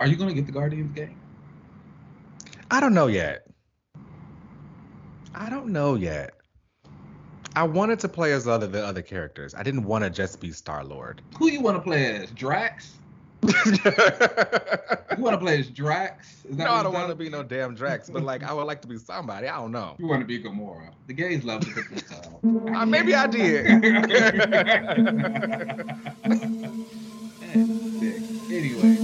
Are you gonna get the Guardians game? I don't know yet. I don't know yet. I wanted to play as other the other characters. I didn't want to just be Star Lord. Who you want to play as? Drax? you want to play as Drax? no, I don't want to be no damn Drax, but like I would like to be somebody. I don't know. You want to be Gamora? The gays love the uh, uh, Maybe I did. anyway.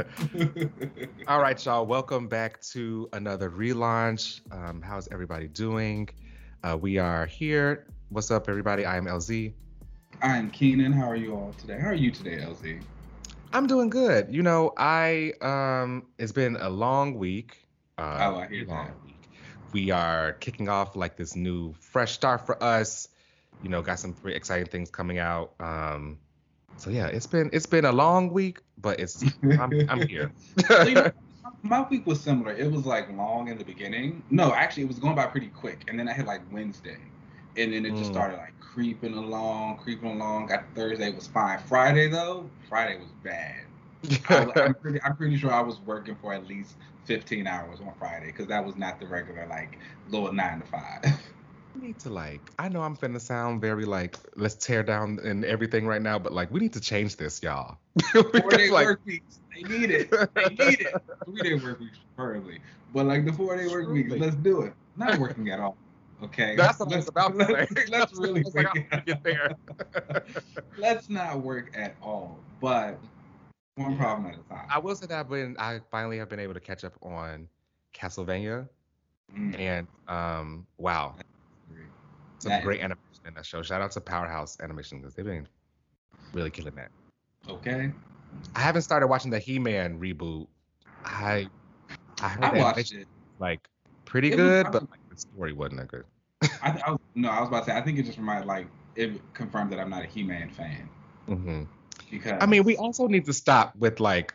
All right, y'all. Welcome back to another relaunch. Um, how's everybody doing? Uh, we are here. What's up, everybody? I am LZ. I am Keenan. How are you all today? How are you today, LZ? I'm doing good. You know, I um, it's been a long week. Uh, oh, I hear long that. Week. We are kicking off like this new fresh start for us. You know, got some pretty exciting things coming out. Um, so yeah, it's been it's been a long week, but it's I'm, I'm here. my week was similar. It was like long in the beginning. No, actually, it was going by pretty quick, and then I had like Wednesday, and then it just mm. started like creeping along, creeping along. Got Thursday was fine. Friday though, Friday was bad. I am pretty, I'm pretty sure I was working for at least 15 hours on Friday because that was not the regular like little nine to five. we need to like I know I'm finna sound very like let's tear down and everything right now, but like we need to change this, y'all. Four day like, work weeks. They need it. They need it. Three day work weeks preferably. But like the four day work weeks, let's do it. Not working at all. Okay. That's what let's, about say. Let's, let's really get there. let's not work at all. But one problem at a time. I will say that when I finally have been able to catch up on Castlevania. Mm. And um wow, some that great animation in that show. Shout out to Powerhouse Animation because they've been really killing that. Okay. I haven't started watching the He-Man reboot. I I heard I watched it. Like pretty it good, but like the story wasn't that good. I, I was, no, I was about to say. I think it just reminded like it confirmed that I'm not a He-Man fan. Mm-hmm. Because I mean, we also need to stop with like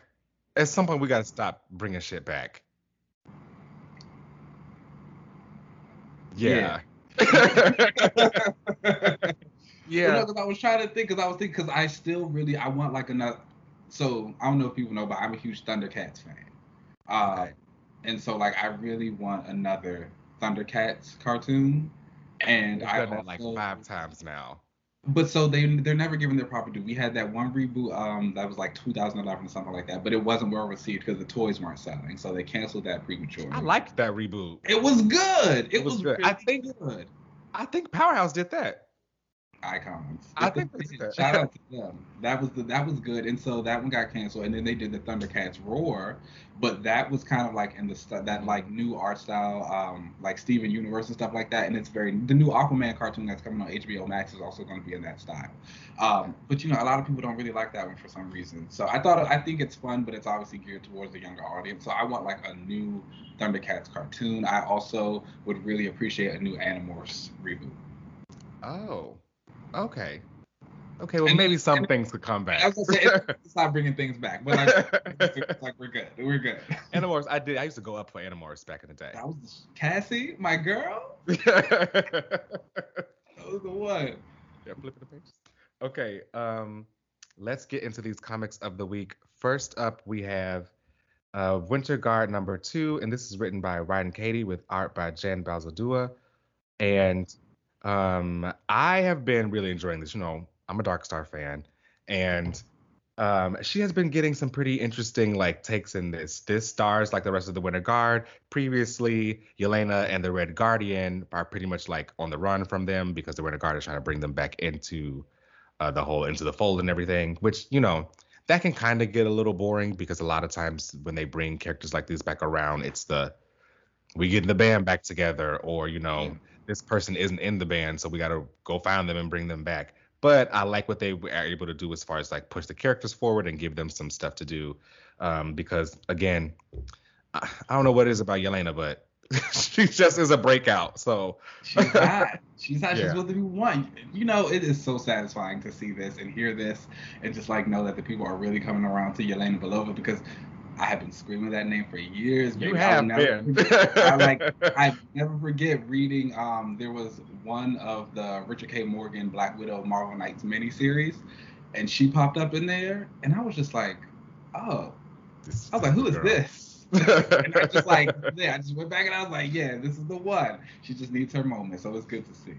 at some point we got to stop bringing shit back. Yeah. yeah. yeah. No, I was trying to think, because I was thinking, because I still really, I want like another. So I don't know if people know, but I'm a huge Thundercats fan. Uh, and so like I really want another Thundercats cartoon. And I've done that like five times now. But so they they're never giving their proper due. We had that one reboot um that was like 2011 or something like that, but it wasn't well received because the toys weren't selling, so they canceled that prematurely. I liked that reboot. It was good. It, it was, was, good. Really I think good. I think Powerhouse did that icons. I think shout out to them. That was the, that was good, and so that one got canceled, and then they did the Thundercats Roar, but that was kind of like in the st- that like new art style, um, like Steven Universe and stuff like that, and it's very the new Aquaman cartoon that's coming on HBO Max is also going to be in that style. Um, but you know, a lot of people don't really like that one for some reason. So I thought I think it's fun, but it's obviously geared towards the younger audience. So I want like a new Thundercats cartoon. I also would really appreciate a new Animorphs reboot. Oh. Okay. Okay, well, and, maybe some and, things could come back. I was gonna say, stop bringing things back, but like, it's like we're good. We're good. Animorphs, I did. I used to go up for Animorphs back in the day. That was Cassie, my girl. that was the one. Yeah, flipping the pages. Okay, um, let's get into these comics of the week. First up, we have uh, Winter Guard number two, and this is written by Ryan Cady with art by Jan Bazaldua. And um, I have been really enjoying this. You know, I'm a Dark Star fan, and um, she has been getting some pretty interesting like takes in this. This stars like the rest of the Winter Guard. Previously, Yelena and the Red Guardian are pretty much like on the run from them because the Winter Guard is trying to bring them back into uh, the whole into the fold and everything. Which you know that can kind of get a little boring because a lot of times when they bring characters like these back around, it's the we get the band back together or you know this person isn't in the band, so we got to go find them and bring them back. But I like what they are able to do as far as like push the characters forward and give them some stuff to do. um, because again, I, I don't know what it is about Yelena, but she just is a breakout. So she's hot. She's hot. Yeah. She's what we want. You know, it is so satisfying to see this and hear this, and just like know that the people are really coming around to Yelena Belova because I have been screaming that name for years. you baby. I'll have never been. I like I never forget reading. Um, there was one of the Richard K. Morgan Black Widow Marvel Knights miniseries, and she popped up in there, and I was just like, oh, This- I was like, who is girl. this? and I just like, yeah, I just went back and I was like, yeah, this is the one. She just needs her moment, so it's good to see.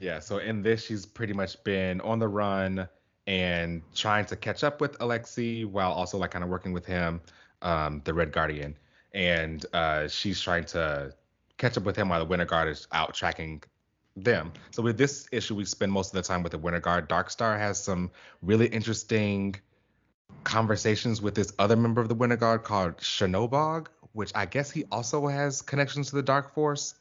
Yeah, so in this, she's pretty much been on the run and trying to catch up with Alexei while also like kind of working with him, um, the Red Guardian. And uh, she's trying to catch up with him while the Winter Guard is out tracking them. So with this issue, we spend most of the time with the Winter Guard. Darkstar has some really interesting conversations with this other member of the Winter Guard called Chernobog, which I guess he also has connections to the Dark Force.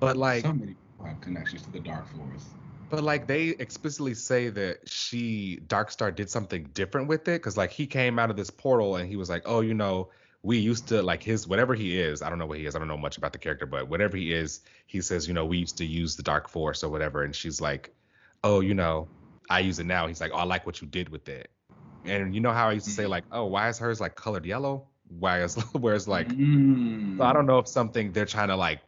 But like so many people have connections to the Dark Force. But like they explicitly say that she Darkstar did something different with it because like he came out of this portal and he was like, oh, you know, we used to like his whatever he is. I don't know what he is. I don't know much about the character, but whatever he is, he says, you know, we used to use the Dark Force or whatever. And she's like, oh, you know, I use it now. He's like, oh, I like what you did with it. And you know how I used to say like, oh, why is hers like colored yellow? Why is whereas like Mm. so I don't know if something they're trying to like,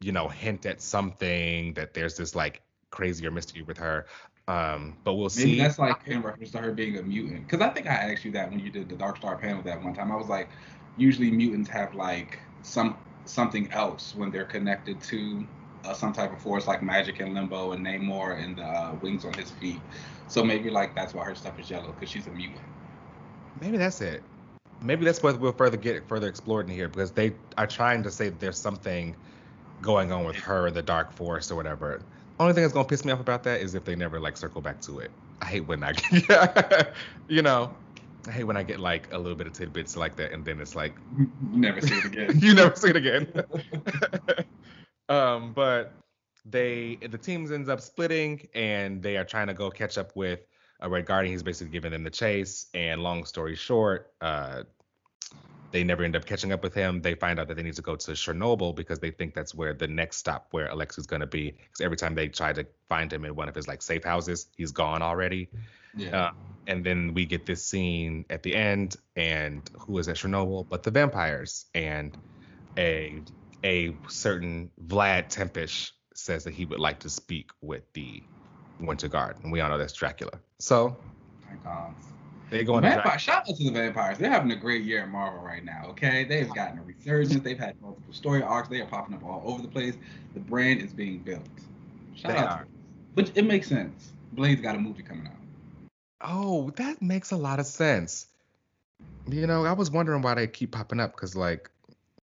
you know, hint at something that there's this like crazier mystery with her. Um, but we'll see. Maybe that's like in reference to her being a mutant. Because I think I asked you that when you did the Dark Star panel that one time. I was like, usually mutants have like some something else when they're connected to uh, some type of force, like Magik and Limbo and Namor and the uh, wings on his feet. So maybe like that's why her stuff is yellow because she's a mutant. Maybe that's it. Maybe that's what we'll further get further explored in here because they are trying to say that there's something going on with her, in the Dark Force or whatever. Only thing that's gonna piss me off about that is if they never like circle back to it. I hate when I, you know, I hate when I get like a little bit of tidbits like that and then it's like You never see it again. you never see it again. um, but they the teams ends up splitting and they are trying to go catch up with a Red Guardian. He's basically giving them the chase. And long story short, uh, they never end up catching up with him. They find out that they need to go to Chernobyl because they think that's where the next stop where Alex is gonna be. Because every time they try to find him in one of his like safe houses, he's gone already. yeah. Uh, and then we get this scene at the end, and who is at Chernobyl but the vampires? And a a certain Vlad Tepes says that he would like to speak with the Winter Guard, and we all know that's Dracula. So My God. They go into Vampire, Drac- shout out to the vampires. They're having a great year in Marvel right now. Okay, they've gotten a resurgence. They've had multiple story arcs. They are popping up all over the place. The brand is being built. Shout They out are. to them. But it makes sense. Blade's got a movie coming out. Oh, that makes a lot of sense. You know, I was wondering why they keep popping up because like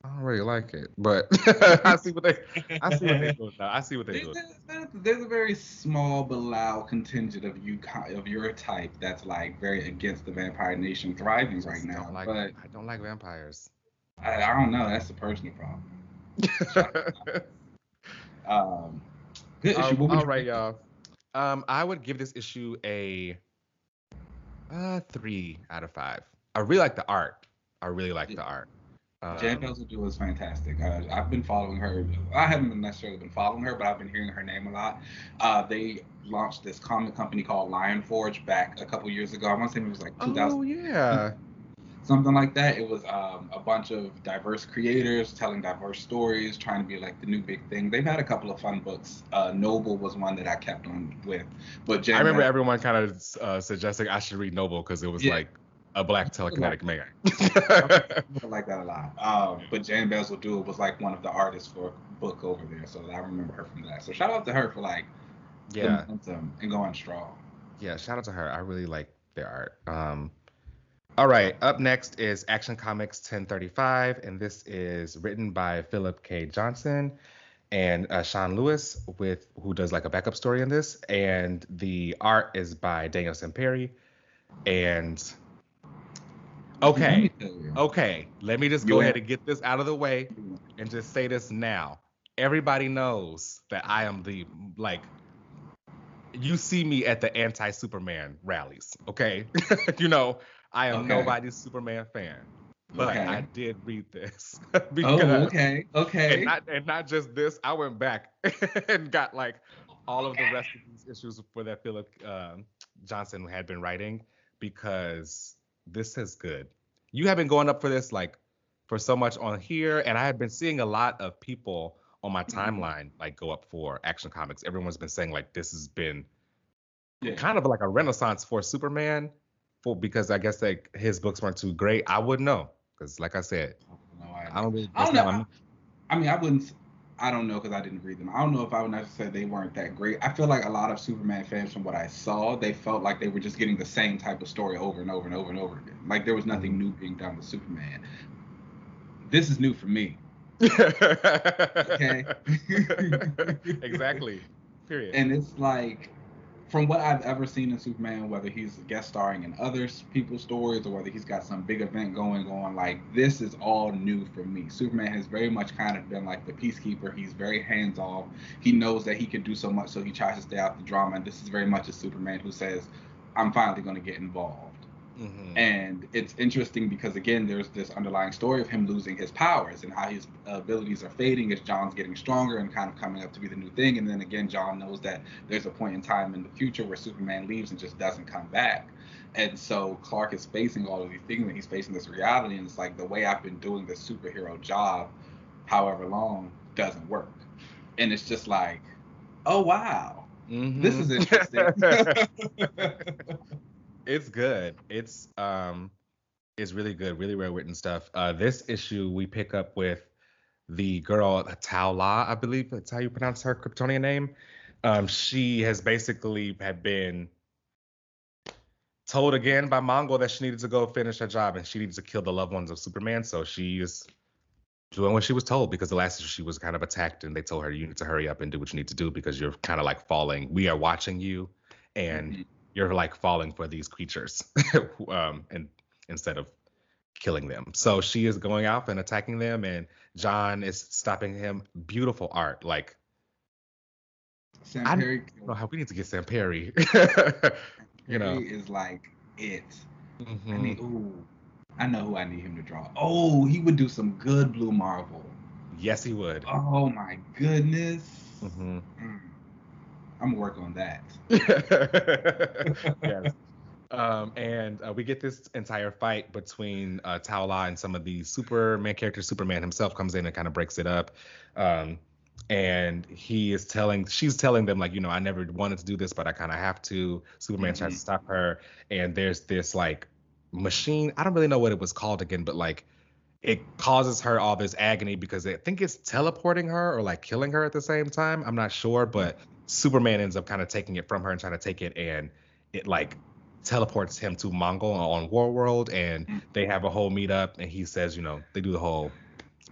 I don't really like it, but I see what they I see what they do now. I see what they There's, do. there's- there's a very small but loud contingent of you of your type that's like very against the vampire nation thriving right now. like but I don't like vampires. I, I don't know. That's a personal problem. Um, good issue. Um, all right, y'all. Um, I would give this issue a uh three out of five. I really like the art. I really like the art. Um, Jan Bazaldua is fantastic. Uh, I've been following her. I haven't necessarily been following her, but I've been hearing her name a lot. Uh, they launched this comic company called Lion Forge back a couple years ago. I want to say it was like 2000, oh yeah. something like that. It was um, a bunch of diverse creators telling diverse stories, trying to be like the new big thing. They've had a couple of fun books. Uh, Noble was one that I kept on with, but Jan I remember everyone kind of uh, suggesting I should read Noble because it was Yeah. like a black telekinetic man. I like that a lot. Um, but Jane Bazaldua was like one of the artists for a book over there, so I remember her from that. So shout out to her for like yeah, and going strong. yeah. Shout out to her. I really like their art. Um, all right. Up next is Action Comics 1035, and this is written by Philip K. Johnson and uh, Sean Lewis, with who does like a backup story in this, and the art is by Daniel Sampere. And okay, Let me tell you. okay, let me just go ahead and get this out of the way and just say this now. Everybody knows that I am the like you see me at the anti-Superman rallies, okay? you know, I am Okay. nobody's Superman fan, but Okay. I did read this Oh, okay, okay. and not and not just this. I went back and got like all of the rest of these issues for that Philip um, Johnson had been writing because this is good. You have been going up for this like for so much on here, and I have been seeing a lot of people on my Mhm. timeline like go up for Action Comics. Everyone's been saying like this has been yeah. kind of like a renaissance for Superman, for because I guess like his books weren't too great. I wouldn't know because like I said, No, I, I don't really. I don't know. my- I mean, I wouldn't. I don't know because I didn't read them. I don't know if I would necessarily say they weren't that great. I feel like a lot of Superman fans, from what I saw, they felt like they were just getting the same type of story over and over and over and over again. Like there was nothing mm-hmm. new being done with Superman. This is new for me. Okay. exactly. Period. And it's like, from what I've ever seen in Superman, whether he's guest starring in other people's stories or whether he's got some big event going on, like this is all new for me. Superman has very much kind of been like the peacekeeper. He's very hands off. He knows that he can do so much, so he tries to stay out the drama. And this is very much a Superman who says, "I'm finally going to get involved." Mhm. And it's interesting because again, there's this underlying story of him losing his powers and how his abilities are fading as John's getting stronger and kind of coming up to be the new thing. And then again, John knows that there's a point in time in the future where Superman leaves and just doesn't come back. And so Clark is facing all of these things and he's facing this reality. And it's like the way I've been doing this superhero job, however long, doesn't work. And it's just like, oh wow, this is interesting. it's good. It's um it's really good, really well written stuff. Uh this issue we pick up with the girl Tao La, I believe that's how you pronounce her Kryptonian name. Um she has basically had been told again by Mongo that she needed to go finish her job and she needs to kill the loved ones of Superman. So she is doing what she was told because the last issue she was kind of attacked and they told her you need to hurry up and do what you need to do because you're kind of like falling. We are watching you and Mhm. You're like falling for these creatures um, and instead of killing them. So she is going out and attacking them, and John is stopping him. Beautiful art. Like, Sam I- Perry, I don't know how we need to get Sam Perry. you know. Is like it. I Mhm. need, ooh, I know who I need him to draw. Oh, he would do some good Blue Marvel. Yes, he would. Oh my goodness. Mhm. Mm. I'm gonna work on that. yes. Um, and uh, we get this entire fight between uh, Tao La and some of the Superman characters. Superman himself comes in and kind of breaks it up. Um, and he is telling, she's telling them, like, you know, I never wanted to do this, but I kind of have to. Superman tries Mhm. to stop her. And there's this, like, machine. I don't really know what it was called again, but, like, it causes her all this agony because I think it's teleporting her or, like, killing her at the same time. I'm not sure, but Superman ends up kind of taking it from her and trying to take it, and it like teleports him to Mongul on War World, and they have a whole meetup, and he says, you know, they do the whole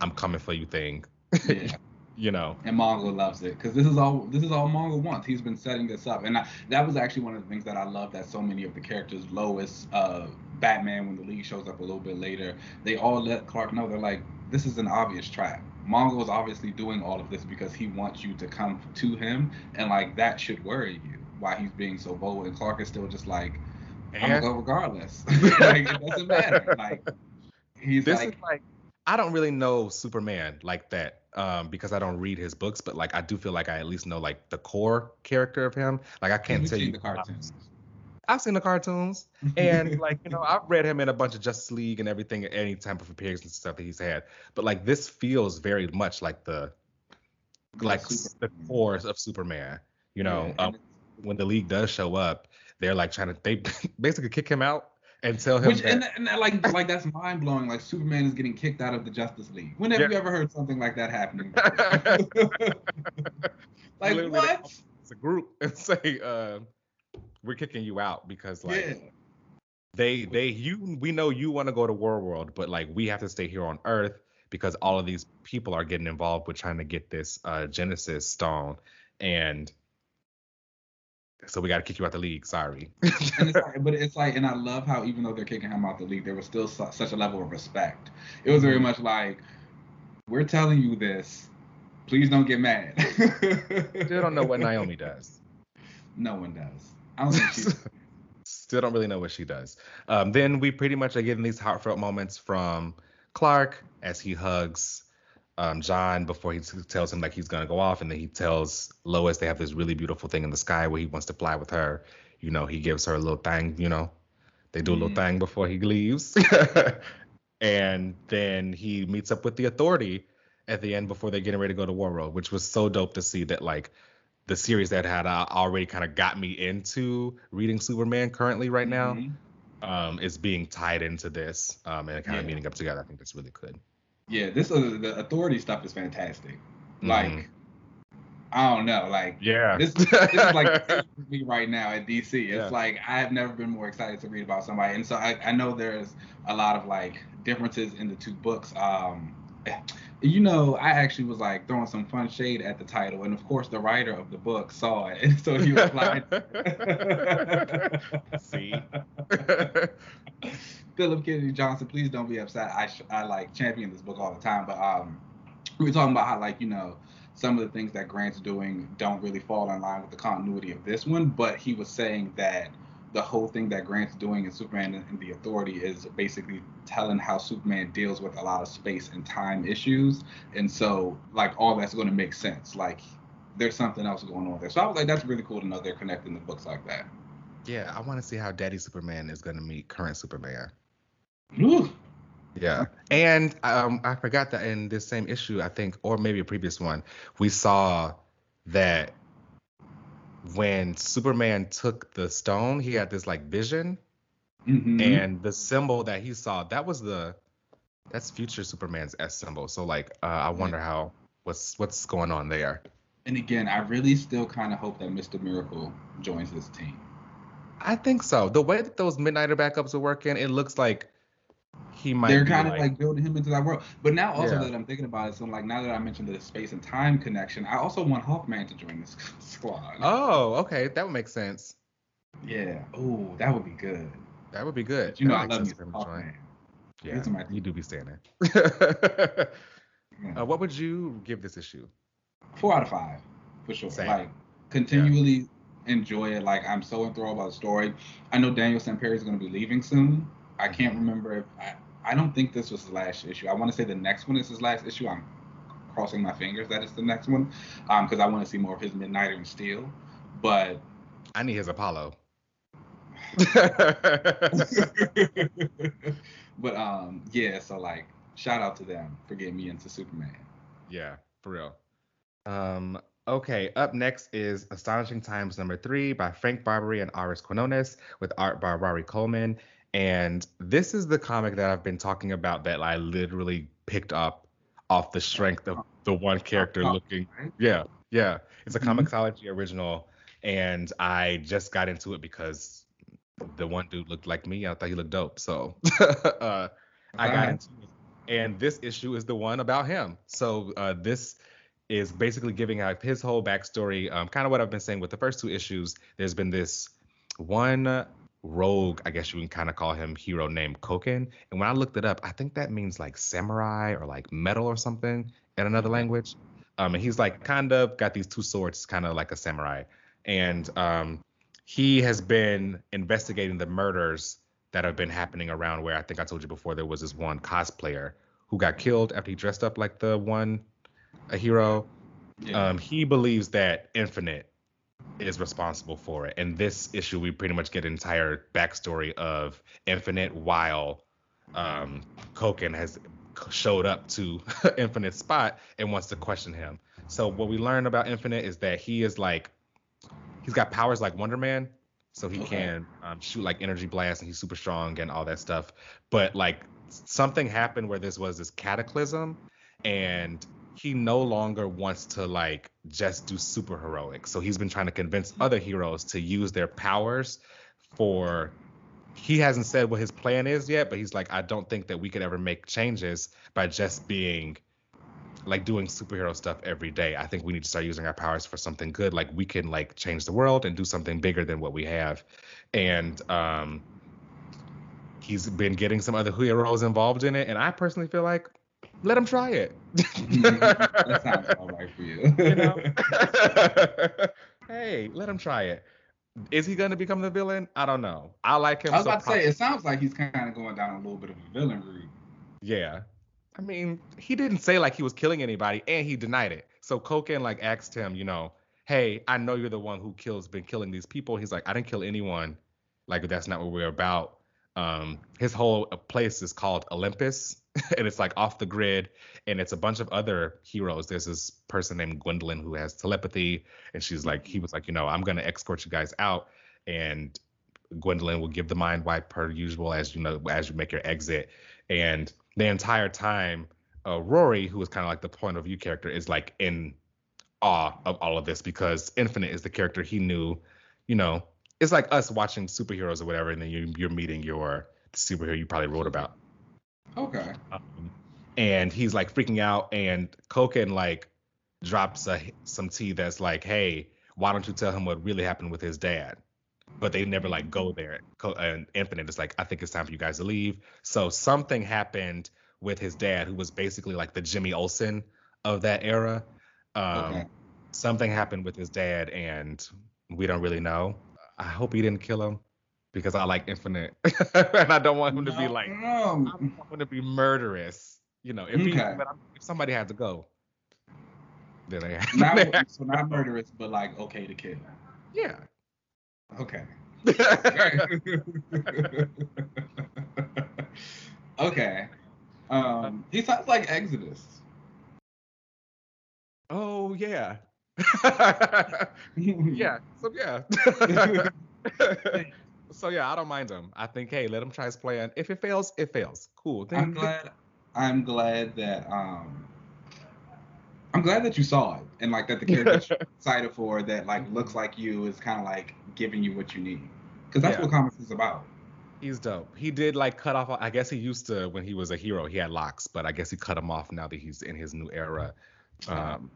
"I'm coming for you" thing, Yeah. you know. and Mongo loves it because this is all this is all Mongo wants. He's been setting this up, and I, that was actually one of the things that I love that so many of the characters, Lois, uh, Batman, when the League shows up a little bit later, they all let Clark know they're like, this is an obvious trap. Mongo is obviously doing all of this because he wants you to come to him, and like that should worry you. Why he's being so bold, and Clark is still just like, I'm gonna go regardless. like it doesn't matter. Like he's this like, is like I don't really know Superman like that um, because I don't read his books, but like I do feel like I at least know like the core character of him. Like I can't tell you the cartoons. I've seen the cartoons. and like you know i've read him in a bunch of justice league and everything any type of appearances and stuff that he's had but like this feels very much like the like the cores of superman you know Yeah, um, when the league does show up they're like trying to they basically kick him out and tell him Which that, and, and that, like like that's mind blowing. Like Superman is getting kicked out of the Justice League. When have Yeah. you ever heard something like that happening? like Literally, what? it's a group and say uh, we're kicking you out because like yeah. they they you we know you want to go to war world but like we have to stay here on earth because all of these people are getting involved with trying to get this uh genesis stone and so we got to kick you out the league sorry it's like, but it's like, and I love how even though they're kicking him out the league, there was still su- such a level of respect. It was Mm-hmm. very much like, we're telling you this. Please don't get mad. still don't know what naomi does No one does. I don't think. Still don't really know what she does. Um, then we pretty much are getting these heartfelt moments from Clark as he hugs um, John before he t- tells him like he's gonna go off, and then he tells Lois they have this really beautiful thing in the sky where he wants to fly with her. You know, he gives her a little thing. You know, they do a little Mhm. thing before he leaves, and then he meets up with the Authority at the end before they're getting ready to go to War World, which was so dope to see that like the series that had uh, already kind of got me into reading Superman currently right now Mhm. um, is being tied into this um, and kind of Yeah. meeting up together. I think that's really good. Yeah, this uh, the authority stuff is fantastic. Like, Mhm. I don't know, like Yeah. this, this is like me right now at DC. It's Yeah. like I have never been more excited to read about somebody, and so I, I know there's a lot of like differences in the two books. Um, you know, I actually was like throwing some fun shade at the title, and of course the writer of the book saw it, and so he replied. See? Philip Kennedy Johnson, please don't be upset. I sh- I like champion this book all the time, but um, we were talking about how like you know some of the things that Grant's doing don't really fall in line with the continuity of this one, but he was saying that the whole thing that Grant's doing in Superman and the Authority is basically telling how Superman deals with a lot of space and time issues, and so like all that's going to make sense. Like there's something else going on there. So I was like, that's really cool to know they're connecting the books like that. yeah, I want to see how Daddy Superman is going to meet current Superman. Ooh. Yeah. And um, I forgot that in this same issue, I think, or maybe a previous one, we saw that when Superman took the stone, he had this like vision, Mhm. and the symbol that he saw, that was the that's future Superman's S symbol. So like, uh, I wonder how what's what's going on there. And again, I really still kind of hope that Mr. Miracle joins this team. I think so. The way that those Midnighter backups are working, it looks like he might. They're kind of like, building him into that world. But now, also Yeah. that I'm thinking about it, so like now that I mentioned the space and time connection, I also want Hawkman to join this squad. Oh, okay, that would make sense. Yeah. Oh, that would be good. That would be good. But you know, I love me sense for some him to join. Hawkman. Yeah, my- you do be saying that. Yeah. uh, what would you give this issue? Four out of five, for sure. Same. Like, continually enjoy it. Like, I'm so enthralled by the story. I know Daniel. Perry is going to be leaving soon. I can't remember if I, I don't think this was his last issue. I want to say the next one is his last issue. I'm crossing my fingers that it's the next one, um, because I want to see more of his Midnighter and Steel. But I need his Apollo. but um, yeah. So like, shout out to them for getting me into Superman. yeah, for real. Um, okay, up next is Astonishing Times number three by Frank Barbiere and Arris Quinones with art by Rari Coleman. And this is the comic that I've been talking about that I literally picked up off the strength of the one character looking? Yeah, yeah. It's a Mhm. Comixology original, and I just got into it because the one dude looked like me. I thought he looked dope, so uh, I got into it. And this issue is the one about him. So uh, this is basically giving out his whole backstory. Um, kind of what I've been saying with the first two issues. There's been this one rogue, I guess you can kind of call him hero named Koken. And when I looked it up, I think that means like samurai or like metal or something in another language. Um, and he's like kind of got these two swords, kind of like a samurai. And um, he has been investigating the murders that have been happening around where I think I told you before there was this one cosplayer who got killed after he dressed up like the one a hero. Yeah. Um, he believes that Infinite is responsible for it. And this issue, we pretty much get an entire backstory of Infinite while um, Koken has showed up to Infinite's spot and wants to question him. So what we learn about Infinite is that he is like, he's got powers like Wonder Man. So he Okay. can um, shoot like energy blasts and he's super strong and all that stuff. But like something happened where this was this cataclysm and he no longer wants to like just do super heroic. So he's been trying to convince other heroes to use their powers for he hasn't said what his plan is yet, but he's like, I don't think that we could ever make changes by just being like doing superhero stuff every day. I think we need to start using our powers for something good. Like we can like change the world and do something bigger than what we have. And um he's been getting some other heroes involved in it. And I personally feel like let him try it. that sounds all right for you. you know? hey, let him try it. Is he gonna become the villain? I don't know. I like him. I was so about to say, it sounds like he's kind of going down a little bit of a villain route. Yeah. I mean, he didn't say like he was killing anybody, and he denied it. So Koken like asked him, you know, hey, I know you're the one who kills, been killing these people. He's like, I didn't kill anyone. Like that's not what we're about. Um, his whole uh, place is called Olympus, and it's like off the grid, and it's a bunch of other heroes. There's this person named Gwendolyn who has telepathy, and she's like, he was like, you know, I'm gonna escort you guys out, and Gwendolyn will give the mind wipe per usual as you know as you make your exit, and the entire time, uh, Rory, who is kind of like the point of view character, is like in awe of all of this because Infinite is the character he knew, you know, it's like us watching superheroes or whatever, and then you, you're meeting your superhero you probably wrote about. Okay. Um, and he's like freaking out, and Koken like drops a, some tea that's like, hey, why don't you tell him what really happened with his dad? But they never like go there. And Infinite is like, I think it's time for you guys to leave. So something happened with his dad, who was basically like the Jimmy Olsen of that era. Um, okay. Something happened with his dad, and we don't really know. I hope he didn't kill him because I like Infinite, and I don't want him to be like, no. I want him to be murderous. You know, if, okay. he, if somebody had to go, then they not, so not murderous, but like okay to kill. Yeah. Okay. okay. Um, he sounds like Exodus. Oh yeah. yeah. So yeah. So yeah, I don't mind him. I think hey, let him try his plan. If it fails, it fails. Cool. Then, I'm glad. I'm glad that um. I'm glad that you saw it and like that the character you're excited for that like looks like you is kind of like giving you what you need because that's yeah. what comics is about. He's dope. He did like cut off. I guess he used to when he was a hero. He had locks, but I guess he cut them off now that he's in his new era. Um,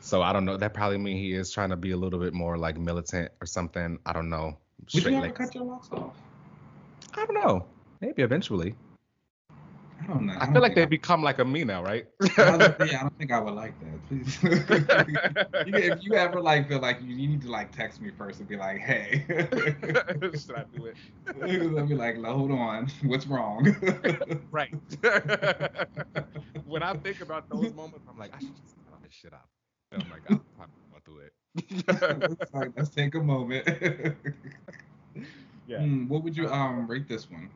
so I don't know. That probably means he is trying to be a little bit more like militant or something. I don't know. Would you ever cut your locks off? I don't know. Maybe eventually. I don't know. I, I feel like they become like a me now, right? I, don't think, I don't think I would like that. Please. if you ever like feel like you, you, need to like text me first and be like, hey. Should I do it? I'll be like, hold on, what's wrong? right. when I think about those moments, I'm like, I should just cut all this shit out. And oh I'm like, I'm probably going through it. Like, let's take a moment. yeah. Hmm, what would you um rate this one?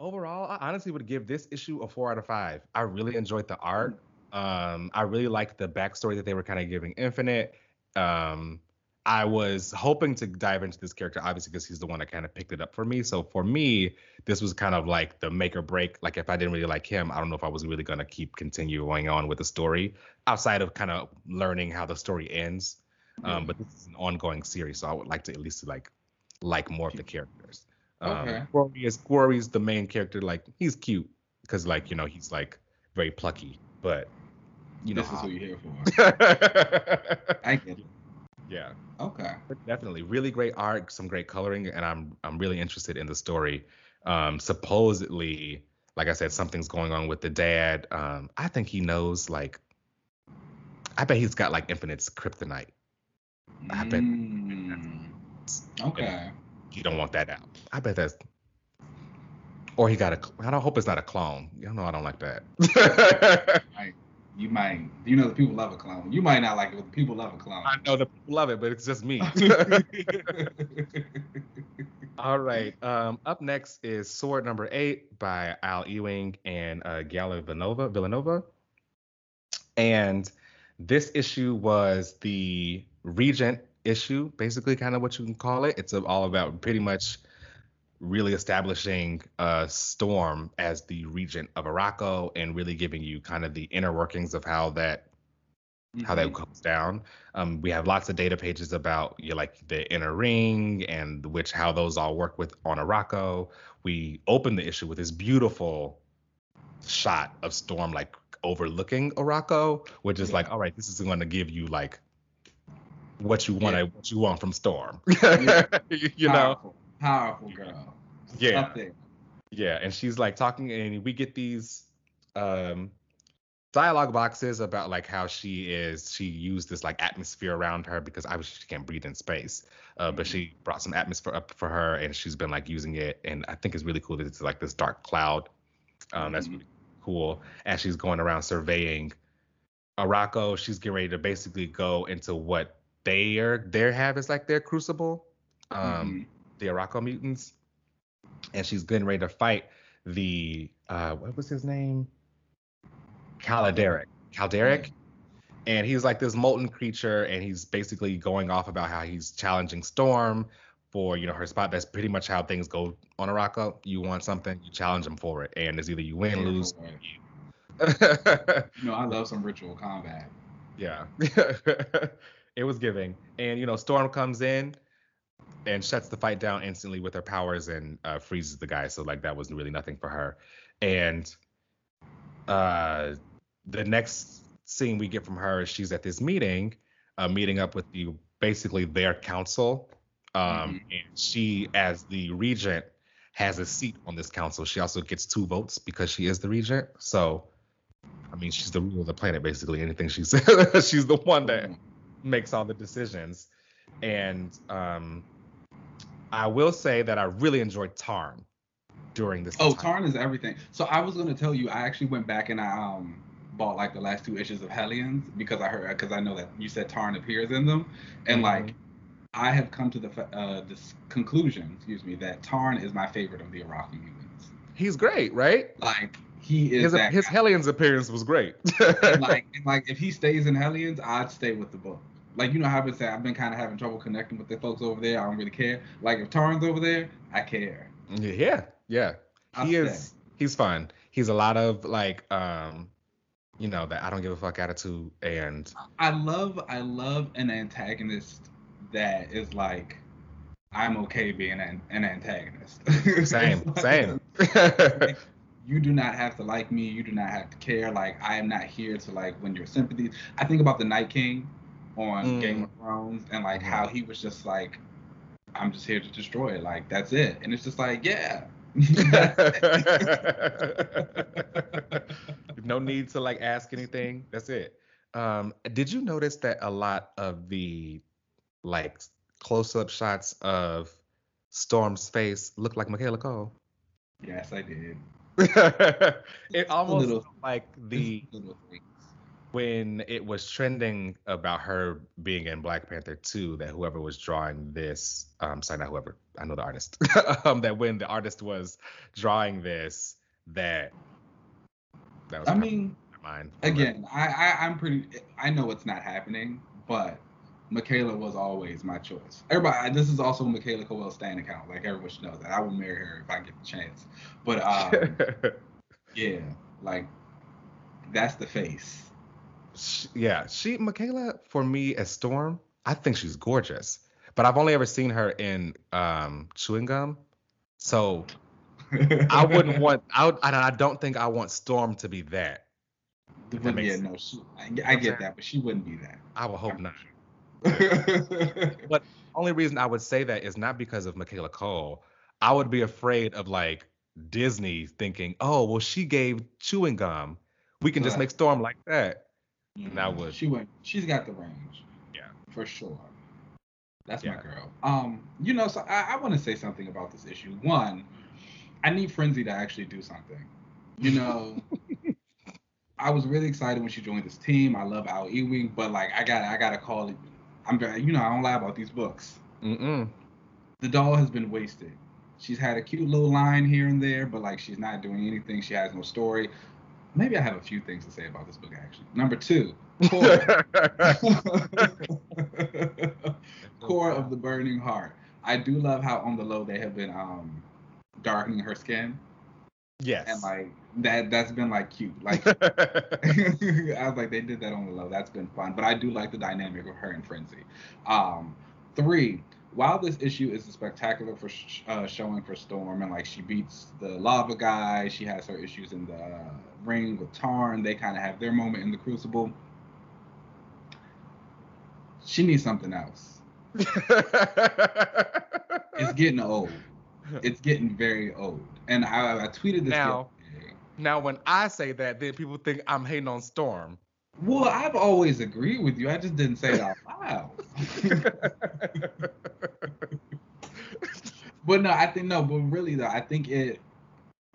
overall, I honestly would give this issue a four out of five. I really enjoyed the art. Um, I really liked the backstory that they were kind of giving Infinite. Um, I was hoping to dive into this character, obviously, because he's the one that kind of picked it up for me. So for me, this was kind of like the make or break. Like if I didn't really like him, I don't know if I was really gonna keep continuing on with the story outside of kind of learning how the story ends. Um, but this is an ongoing series, so I would like to at least like like more of the characters. Okay. Um, Quarry is Quarry's the main character. Like he's cute because like you know he's like very plucky, but you know this is who you're here for. I get it. Yeah. Okay. But definitely, really great art, some great coloring, and I'm I'm really interested in the story. Um, supposedly, like I said, something's going on with the dad. Um, I think he knows. Like, I bet he's got like infinite kryptonite. I bet. Mm, okay. You don't want that out. I bet that's. Or he got a. I don't hope it's not a clone. You know, I don't like that. you might. You know, the people love a clone. You might not like it, but the people love a clone. I know the people love it, but it's just me. All right. Um, up next is Sword Number Eight by Al Ewing and uh, Gail Villanova. Villanova. And this issue was the Regent issue, basically, kind of what you can call it. It's all about pretty much really establishing uh, Storm as the regent of Arakko and really giving you kind of the inner workings of how that mm-hmm. how that mm-hmm. goes down. Um, we have lots of data pages about you know, like the inner ring and which how those all work with on Arakko. We open the issue with this beautiful shot of Storm like overlooking Arakko, which is yeah. like, all right, this is going to give you like what you want, yeah. what you want from Storm. yeah. you know, powerful girl. Yeah. Yeah, and she's like talking, and we get these um dialogue boxes about like how she is she used this like atmosphere around her because obviously she can't breathe in space uh, but she Mm-hmm. brought some atmosphere up for her and she's been like using it and i think it's really cool that it's like this dark cloud um, that's Mhm. really cool as she's going around surveying Arakko, she's getting ready to basically go into what they are they have as like their crucible um Mhm. the Arakko mutants and she's getting ready to fight the uh what was his name Calderic. Calderic. And he's like this molten creature, and he's basically going off about how he's challenging Storm for you know her spot. That's pretty much how things go on Arakko. You want something, you challenge them for it, and it's either you win, lose. You know, I love some ritual combat. yeah, it was giving, and you know Storm comes in and shuts the fight down instantly with her powers and uh, freezes the guy. So like that was really nothing for her, and uh, the next scene we get from her is she's at this meeting, uh, meeting up with the basically their council. Um, Mhm. and she, as the regent, has a seat on this council. She also gets two votes because she is the regent. So, I mean, she's the ruler of the planet basically. Anything she says, she's the one that. Makes all the decisions. And um, I will say that I really enjoyed Tarn during this. Oh, time. Tarn is everything. So I was gonna tell you, I actually went back and I um bought like the last two issues of Hellions because I heard because I know that you said Tarn appears in them, and Mhm. like I have come to the uh, this conclusion, excuse me, that Tarn is my favorite of the Arakki humans. He's great, right? Like he is His that his. Hellions appearance was great. and like and like if he stays in Hellions, I'd stay with the book. Like you know how I've been saying, I've been kind of having trouble connecting with the folks over there. I don't really care. Like if Tarn's over there, I care. yeah, yeah. I'll he stay. is. He's fun. He's a lot of like, um, you know, that I don't give a fuck attitude, and I love I love an antagonist that is like I'm okay being an, an antagonist. same, same. You do not have to like me. You do not have to care. Like I am not here to like win your sympathies. I think about the Night King on Mm. Game of Thrones and like Mhm. how he was just like, I'm just here to destroy it. Like that's it. And it's just like, yeah. no need to like ask anything. That's it. Um, did you notice that a lot of the like close-up shots of Storm's face look like Michaela Coel? yes, I did. it almost like the when it was trending about her being in Black Panther 2 that whoever was drawing this um sorry not whoever I know the artist um that when the artist was drawing this that that was I mean, again, I, I I'm pretty. I know it's not happening, but Michaela was always my choice. Everybody, this is also Michaela Coel's stand account. Like everyone should know that I will marry her if I get the chance. But um, yeah, like that's the face. Sh- yeah she Michaela for me as Storm I think she's gorgeous but I've only ever seen her in um chewing gum so I wouldn't want I would, I don't think I want Storm to be that that yeah, sense. no, she, I, I get that, but she wouldn't be that. I would hope not but only reason I would say that is not because of Michaela Coel. I would be afraid of like Disney thinking, oh, well, she gave chewing gum. We can just make Storm like that. And I would. She went. She's got the range. Yeah. for sure. That's Yeah. my girl. Um, you know, so I, I want to say something about this issue. One, I need Frenzy to actually do something. You know, I was really excited when she joined this team. I love Al Ewing, but like, I got, I gotta call it. I'm you know, I don't lie about these books. Mm-mm. The doll has been wasted. She's had a cute little line here and there, but like, she's not doing anything. She has no story. Maybe I have a few things to say about this book actually. Number two, Cora. core of the burning heart. I do love how on the low they have been um darkening her skin yes. and like that that's been like cute. Like I was like they did that on the low. That's been fun. But I do like the dynamic of her and Frenzy. Um three, while this issue is a spectacular for sh- uh, showing for Storm and like she beats the lava guy, she has her issues in the uh, ring with Tarn. They kind of have their moment in the Crucible. She needs something else. It's getting old. It's getting very old. And I, I tweeted this Now- yesterday. Now, when I say that, then people think I'm hating on Storm. Well, I've always agreed with you. I just didn't say it out loud. but no, I think no, but really though, I think it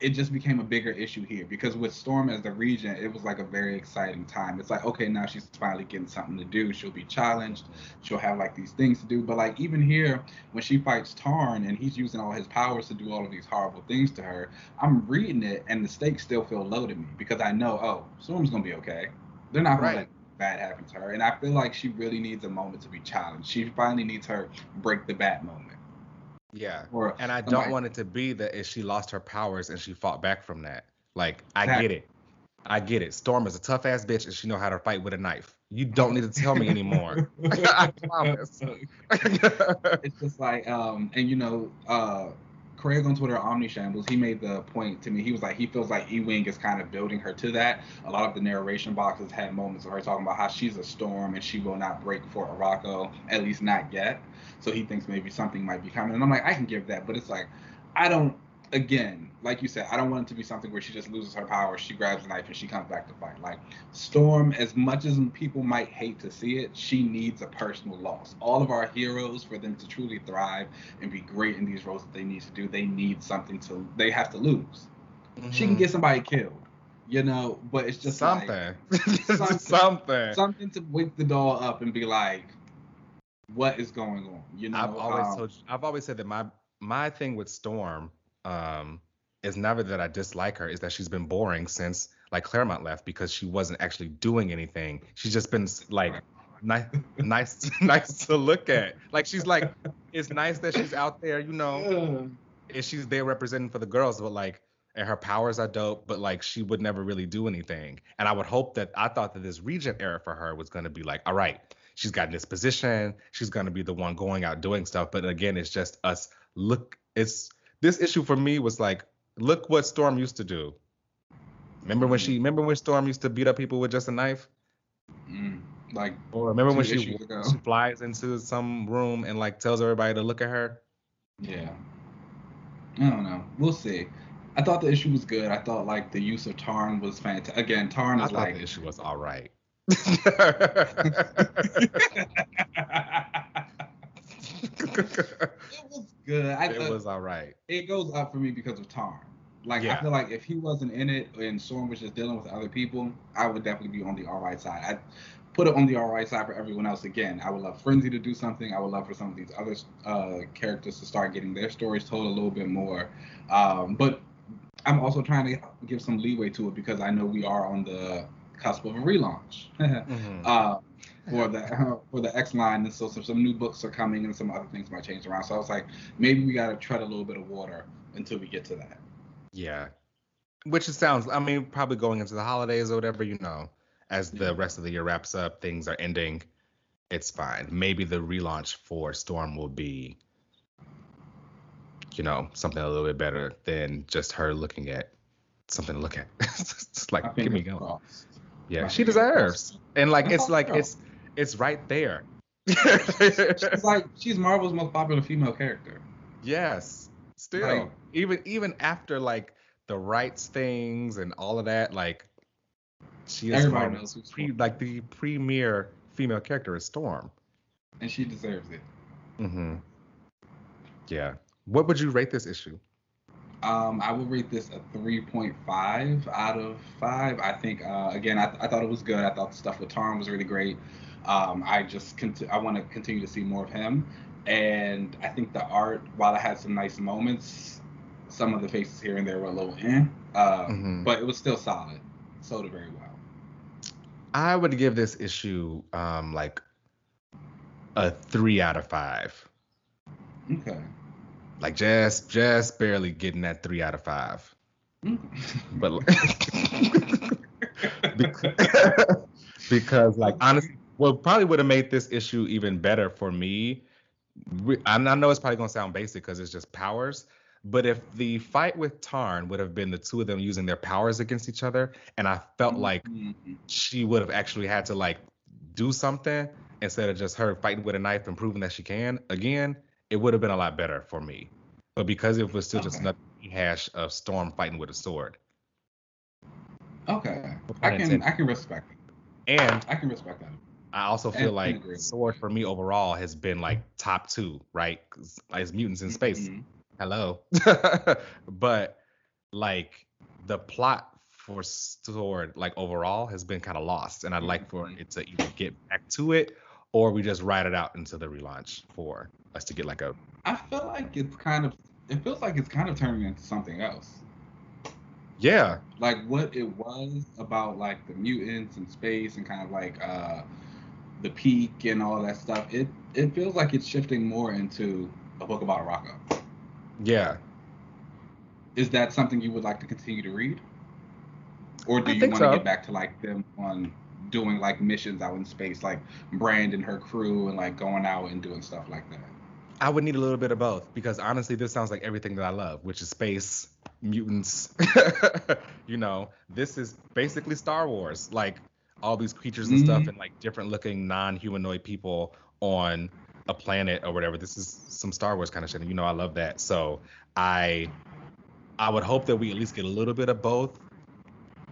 it just became a bigger issue here because with Storm as the regent, it was like a very exciting time. It's like, okay, now she's finally getting something to do. She'll be challenged. She'll have like these things to do. But like even here, when she fights Tarn and he's using all his powers to do all of these horrible things to her, I'm reading it and the stakes still feel low to me because I know, oh, Storm's gonna be okay. They're not gonna Right. let bad happen to her. And I feel like she really needs a moment to be challenged. She finally needs her break the bat moment. Yeah. Or And I don't like- want it to be that if she lost her powers and she fought back from that. Like, I get it. I get it. Storm is a tough ass bitch and she know how to fight with a knife. You don't need to tell me anymore. I promise. it's just like um and you know uh Craig on Twitter, Omni Shambles, he made the point to me. He was like, he feels like Ewing is kind of building her to that. A lot of the narration boxes had moments of her talking about how she's a storm and she will not break for Arakko, at least not yet. So he thinks maybe something might be coming. And I'm like, I can give that, but it's like, I don't. Again, like you said, I don't want it to be something where she just loses her power, she grabs a knife, and she comes back to fight. Like Storm, as much as people might hate to see it, she needs a personal loss. All of our heroes, for them to truly thrive and be great in these roles that they need to do, they need something to. They have to lose. She can Mhm. get somebody killed, you know, but it's just like, something. something. something. something to wake the doll up and be like, what is going on? You know, I've always Um, told you, I've always said that my my thing with Storm um is never that I dislike her, is that she's been boring since like Claremont left because she wasn't actually doing anything. She's just been like nice nice nice to look at. Like she's like it's nice that she's out there, you know, and she's there representing for the girls, but like and her powers are dope, but like she would never really do anything. And I would hope that I thought that this regent era for her was gonna be like, all right, she's got this position, she's gonna be the one going out doing stuff. But again, it's just us look it's this issue for me was like, look what Storm used to do. Remember when she remember when Storm used to beat up people with just a knife? mm, like Or remember when she, she flies into some room and like tells everybody to look at her? Yeah. I don't know. We'll see. I thought the issue was good. I thought like the use of Tarn was fantastic. Again, Tarn I is thought like the issue was all right. it was good. I it was all right. it goes up for me because of Tarn. Like I feel like if he wasn't in it and Storm was just dealing with other people, I would definitely be on the all right side. I put it on the all right side for everyone else. Again, I would love Frenzy to do something. I would love for some of these other uh, characters to start getting their stories told a little bit more. Um, but I'm also trying to give some leeway to it because I know we are on the cusp of a relaunch. Mhm. uh, for the for the X line, and so some, some new books are coming, and some other things might change around. So I was like, maybe we gotta tread a little bit of water until we get to that. Yeah. Which it sounds, I mean, probably going into the holidays or whatever, you know, as the rest of the year wraps up, things are ending. It's fine. Maybe the relaunch for Storm will be, you know, something a little bit better than just her looking at something to look at. it's like, give me going. crossed. Yeah, My she deserves. crossed. And like, it's like, so. it's, it's right there. She's like she's Marvel's most popular female character. Yes. Still, Like- even even after like the rights things and all of that, like she is Everybody Marvel's knows who's pre, like the premier female character is Storm. And she deserves it. Mm-hmm. Yeah. What would you rate this issue? Um, I would rate this a 3.5 out of 5. I think, uh, again, I, I thought it was good. I thought the stuff with Tarn was really great. Um, I just, cont- I want to continue to see more of him. And I think the art, while it had some nice moments, some of the faces here and there were a little eh. Uh, Mhm. But it was still solid. Sold it very well. I would give this issue um like a three out of five. Okay. Like just just barely getting that three out of five. Mm. But because, because like honestly, what probably would have made this issue even better for me. I know it's probably gonna sound basic because it's just powers. But if the fight with Tarn would have been the two of them using their powers against each other, and I felt like Mhm. she would have actually had to like do something instead of just her fighting with a knife and proving that she can again, it would have been a lot better for me. But because it was still just Okay. another rehash of Storm fighting with a sword. Okay, I can I can respect it. And I can respect that. I also feel like Sword for me overall has been like top two, right? As mutants in space. Mm-hmm. Hello. but like the plot for Sword, like overall, has been kind of lost, and I'd like for mm-hmm. it to either get back to it or we just ride it out into the relaunch for us to get like a. I feel like it's kind of. It feels like it's kind of turning into something else. Yeah. Like what it was about like the mutants and space and kind of like uh the peak and all that stuff, it it feels like it's shifting more into a book about Arakko. Yeah. Is that something you would like to continue to read? Or do I you want to so. get back to like them on doing like missions out in space, like Brand and her crew and like going out and doing stuff like that? I would need a little bit of both because honestly, this sounds like everything that I love, which is space, mutants. you know, this is basically Star Wars. Like all these creatures and mm-hmm. stuff and like different looking non-humanoid people on a planet or whatever. This is some Star Wars kind of shit. And you know I love that. So I I would hope that we at least get a little bit of both.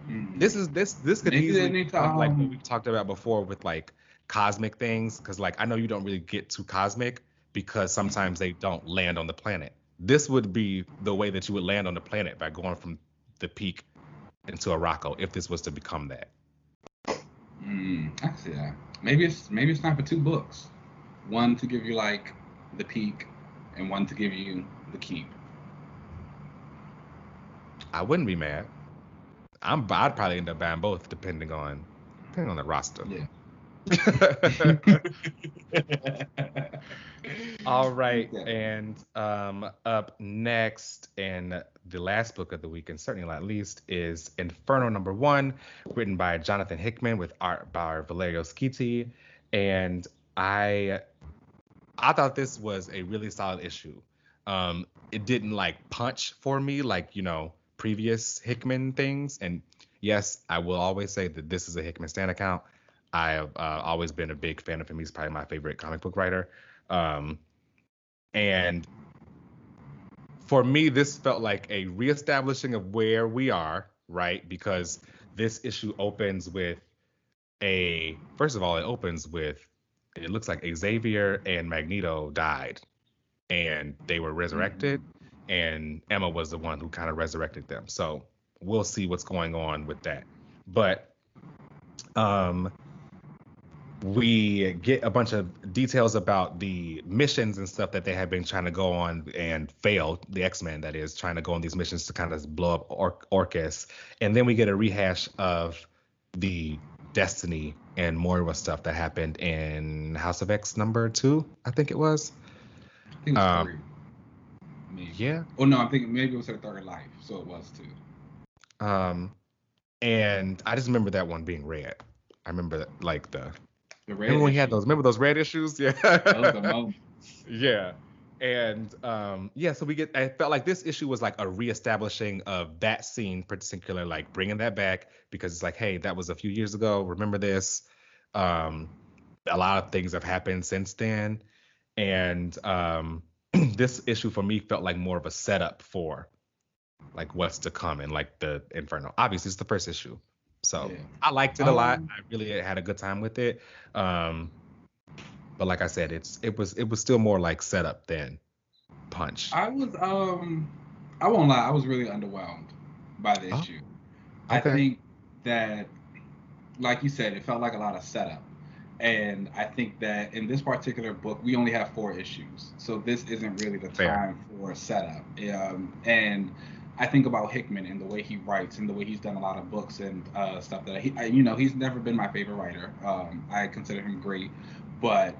Mm-hmm. This is this this could Maybe easily um, like what we talked about before with like cosmic things because like I know you don't really get too cosmic because sometimes they don't land on the planet. This would be the way that you would land on the planet by going from the peak into Arakko if this was to become that. Mm, I see that. Maybe it's maybe it's not for two books. One to give you like the peak, and one to give you the keep. I wouldn't be mad. I'm I'd probably end up buying both depending on depending on the roster. Yeah. All right, and um, up next, and the last book of the week, and certainly not least, is Inferno number one, written by Jonathan Hickman with art by Valerio Schiti. And I I thought this was a really solid issue. Um, it didn't like punch for me like, you know, previous Hickman things. And yes, I will always say that this is a Hickman stand account. I have uh, always been a big fan of him. He's probably my favorite comic book writer. Um, and for me, this felt like a reestablishing of where we are, right? Because this issue opens with a first of all, it opens with it looks like Xavier and Magneto died and they were resurrected and Emma was the one who kind of resurrected them. So we'll see what's going on with that. But um we get a bunch of details about the missions and stuff that they have been trying to go on and failed. The X Men, that is, trying to go on these missions to kind of blow up or- Orchis. And then we get a rehash of the Destiny and Moira stuff that happened in House of X number two, I think it was. I think it was um, Yeah. Oh no, I'm thinking maybe it was her third life, so it was two. Um, and I just remember that one being red. I remember that, like the remember when he had those? Remember those red issues? Yeah. Those yeah. And um, yeah, so we get. I felt like this issue was like a reestablishing of that scene, particular, like bringing that back because it's like, hey, that was a few years ago. Remember this? Um, a lot of things have happened since then, and um, this issue for me felt like more of a setup for like what's to come and like the Inferno. Obviously, it's the first issue, so yeah. I liked it a lot. Um, I really had a good time with it. Um, but like I said, it's it was it was still more like setup than punch. I was um I won't lie, I was really underwhelmed by the oh, issue. Okay. I think that like you said, it felt like a lot of setup. And I think that in this particular book, we only have four issues, so this isn't really the Fair. time for setup. Um, and I think about Hickman and the way he writes and the way he's done a lot of books and uh, stuff that he, I, you know, he's never been my favorite writer. Um, I consider him great, but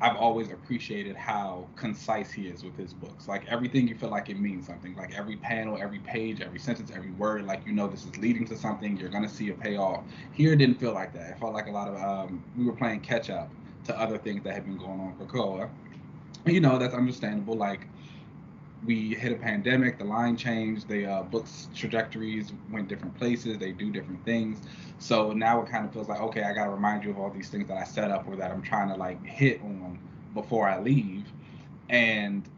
I've always appreciated how concise he is with his books. Like everything, you feel like it means something. Like every panel, every page, every sentence, every word, like you know this is leading to something. You're gonna see a payoff. Here, it didn't feel like that. It felt like a lot of um, we were playing catch up to other things that had been going on for Koa. You know that's understandable. Like we hit a pandemic, the line changed, the uh, books trajectories went different places, they do different things. So now it kind of feels like, okay, I gotta remind you of all these things that I set up or that I'm trying to like hit on before I leave. And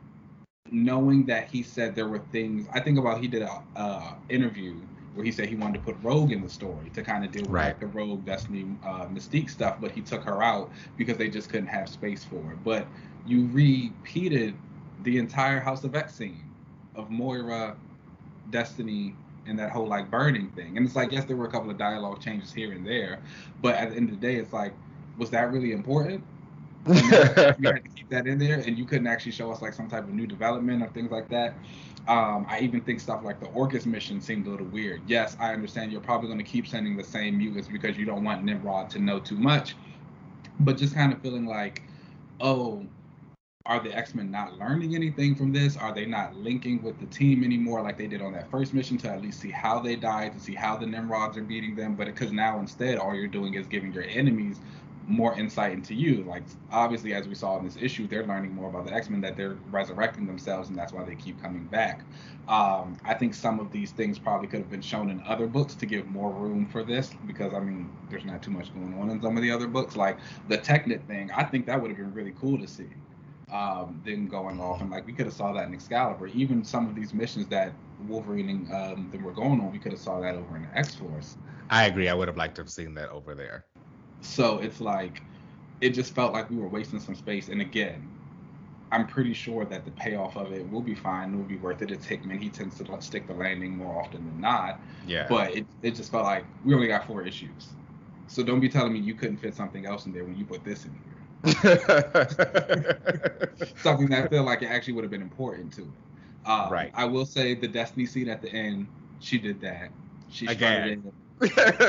knowing that he said there were things, I think about he did a uh, interview where he said he wanted to put Rogue in the story to kind of deal with Right. like the Rogue Destiny uh, Mystique stuff, but he took her out because they just couldn't have space for it. But you repeated the entire House of X scene of Moira, Destiny, and that whole like burning thing. And it's like, yes, there were a couple of dialogue changes here and there, but at the end of the day, it's like, was that really important? you had to keep that in there, and you couldn't actually show us like some type of new development or things like that. Um, I even think stuff like the Orchis mission seemed a little weird. Yes, I understand you're probably going to keep sending the same mutants because you don't want Nimrod to know too much, but just kind of feeling like, oh, are the X-Men not learning anything from this? Are they not linking with the team anymore like they did on that first mission to at least see how they died, to see how the Nimrods are beating them? But because now instead all you're doing is giving your enemies more insight into you. Like obviously, as we saw in this issue, they're learning more about the X-Men that they're resurrecting themselves, and that's why they keep coming back. Um, I think some of these things probably could have been shown in other books to give more room for this, because I mean, there's not too much going on in some of the other books. Like the Technet thing, I think that would have been really cool to see. Um, them going off and like we could have saw that in Excalibur. Even some of these missions that Wolverine and um, them were going on, we could have saw that over in X Force. I agree. I would have liked to have seen that over there. So it's like it just felt like we were wasting some space. And again, I'm pretty sure that the payoff of it will be fine. It will be worth it. It's Hickman. He tends to stick the landing more often than not. Yeah. But it, it just felt like we only got four issues. So don't be telling me you couldn't fit something else in there when you put this in here. Something that I feel like it actually would have been important to it. Um, Right. I will say the Destiny scene at the end, she did that. She Again. in.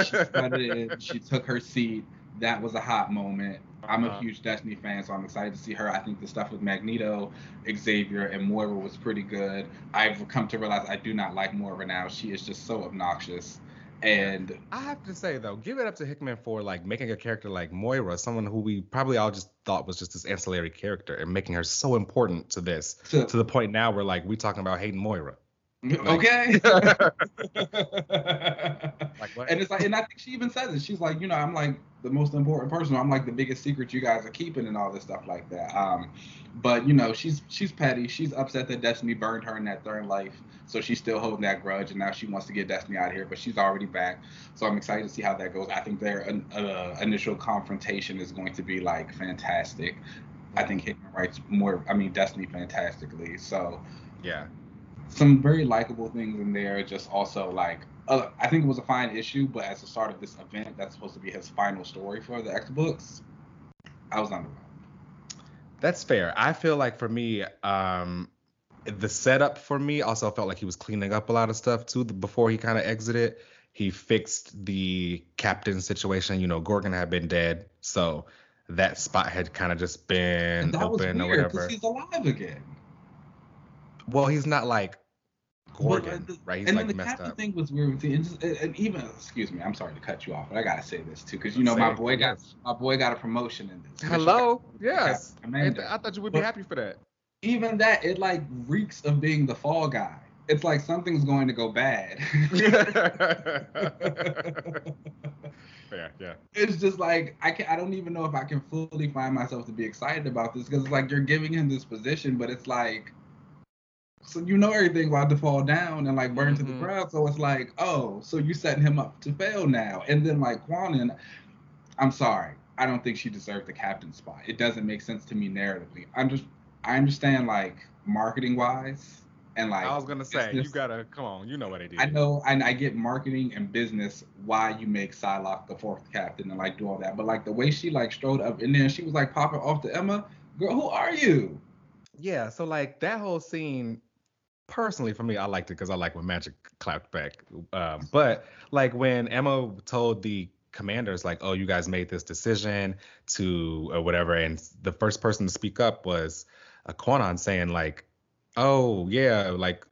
She strutted in. She took her seat. That was a hot moment. I'm a Uh-huh. huge Destiny fan, so I'm excited to see her. I think the stuff with Magneto, Xavier, and Moira was pretty good. I've come to realize I do not like Moira now. She is just so obnoxious. And I have to say though, give it up to Hickman for like making a character like Moira, someone who we probably all just thought was just this ancillary character, and making her so important to this, to, the point now where like we talking about hating Moira. Okay. Like and it's like, and I think she even says it. She's like, you know, I'm like the most important person. I'm like the biggest secret you guys are keeping and all this stuff like that. Um, but you know, she's she's petty. She's upset that Destiny burned her in that third life, so she's still holding that grudge, and now she wants to get Destiny out of here. But she's already back, so I'm excited to see how that goes. I think their uh, initial confrontation is going to be like fantastic. I think Hickman writes more. I mean, Destiny fantastically. So yeah. Some very likable things in there. Just also like, uh, I think it was a fine issue, but as the start of this event, that's supposed to be his final story for the X books. I was underwhelmed. That's fair. I feel like for me, um, the setup for me also felt like he was cleaning up a lot of stuff too before he kind of exited. He fixed the captain situation. You know, Gorgon had been dead, so that spot had kind of just been And that was open or weird whatever. because he's alive again. Well, he's not like But, Gorgon, uh, right? He's and like then the messed captain up. thing was weird, too. and, just, and- and even excuse me, I'm sorry to cut you off, but I gotta say this too, because you know Say my it, boy got yes. my boy got a promotion in this. Hello, yes. Captain Amanda. And I thought you would be happy for that. Even that, it like reeks of being the fall guy. It's like something's going to go bad. yeah, yeah. it's just like I can I don't even know if I can fully find myself to be excited about this because it's like you're giving him this position, but it's like so you know everything about to fall down and like burn to the Mhm. ground. So it's like, oh, so you setting him up to fail now. And then like Kwannon, I'm sorry. I don't think she deserved the captain spot. It doesn't make sense to me narratively. I'm just I understand like marketing wise and like I was gonna say you gotta come on. You know what it is. I know, and I get marketing and business why you make Psylocke the fourth captain and like do all that, but like the way she like strode up in there, and she was like popping off to Emma, girl, who are you? Yeah, so like that whole scene, personally for me, I liked it because I like when Magik clapped back. Um, but like when Emma told the commanders like, "Oh, you guys made this decision to or whatever," and the first person to speak up was a Kwannon saying like, "Oh yeah, like."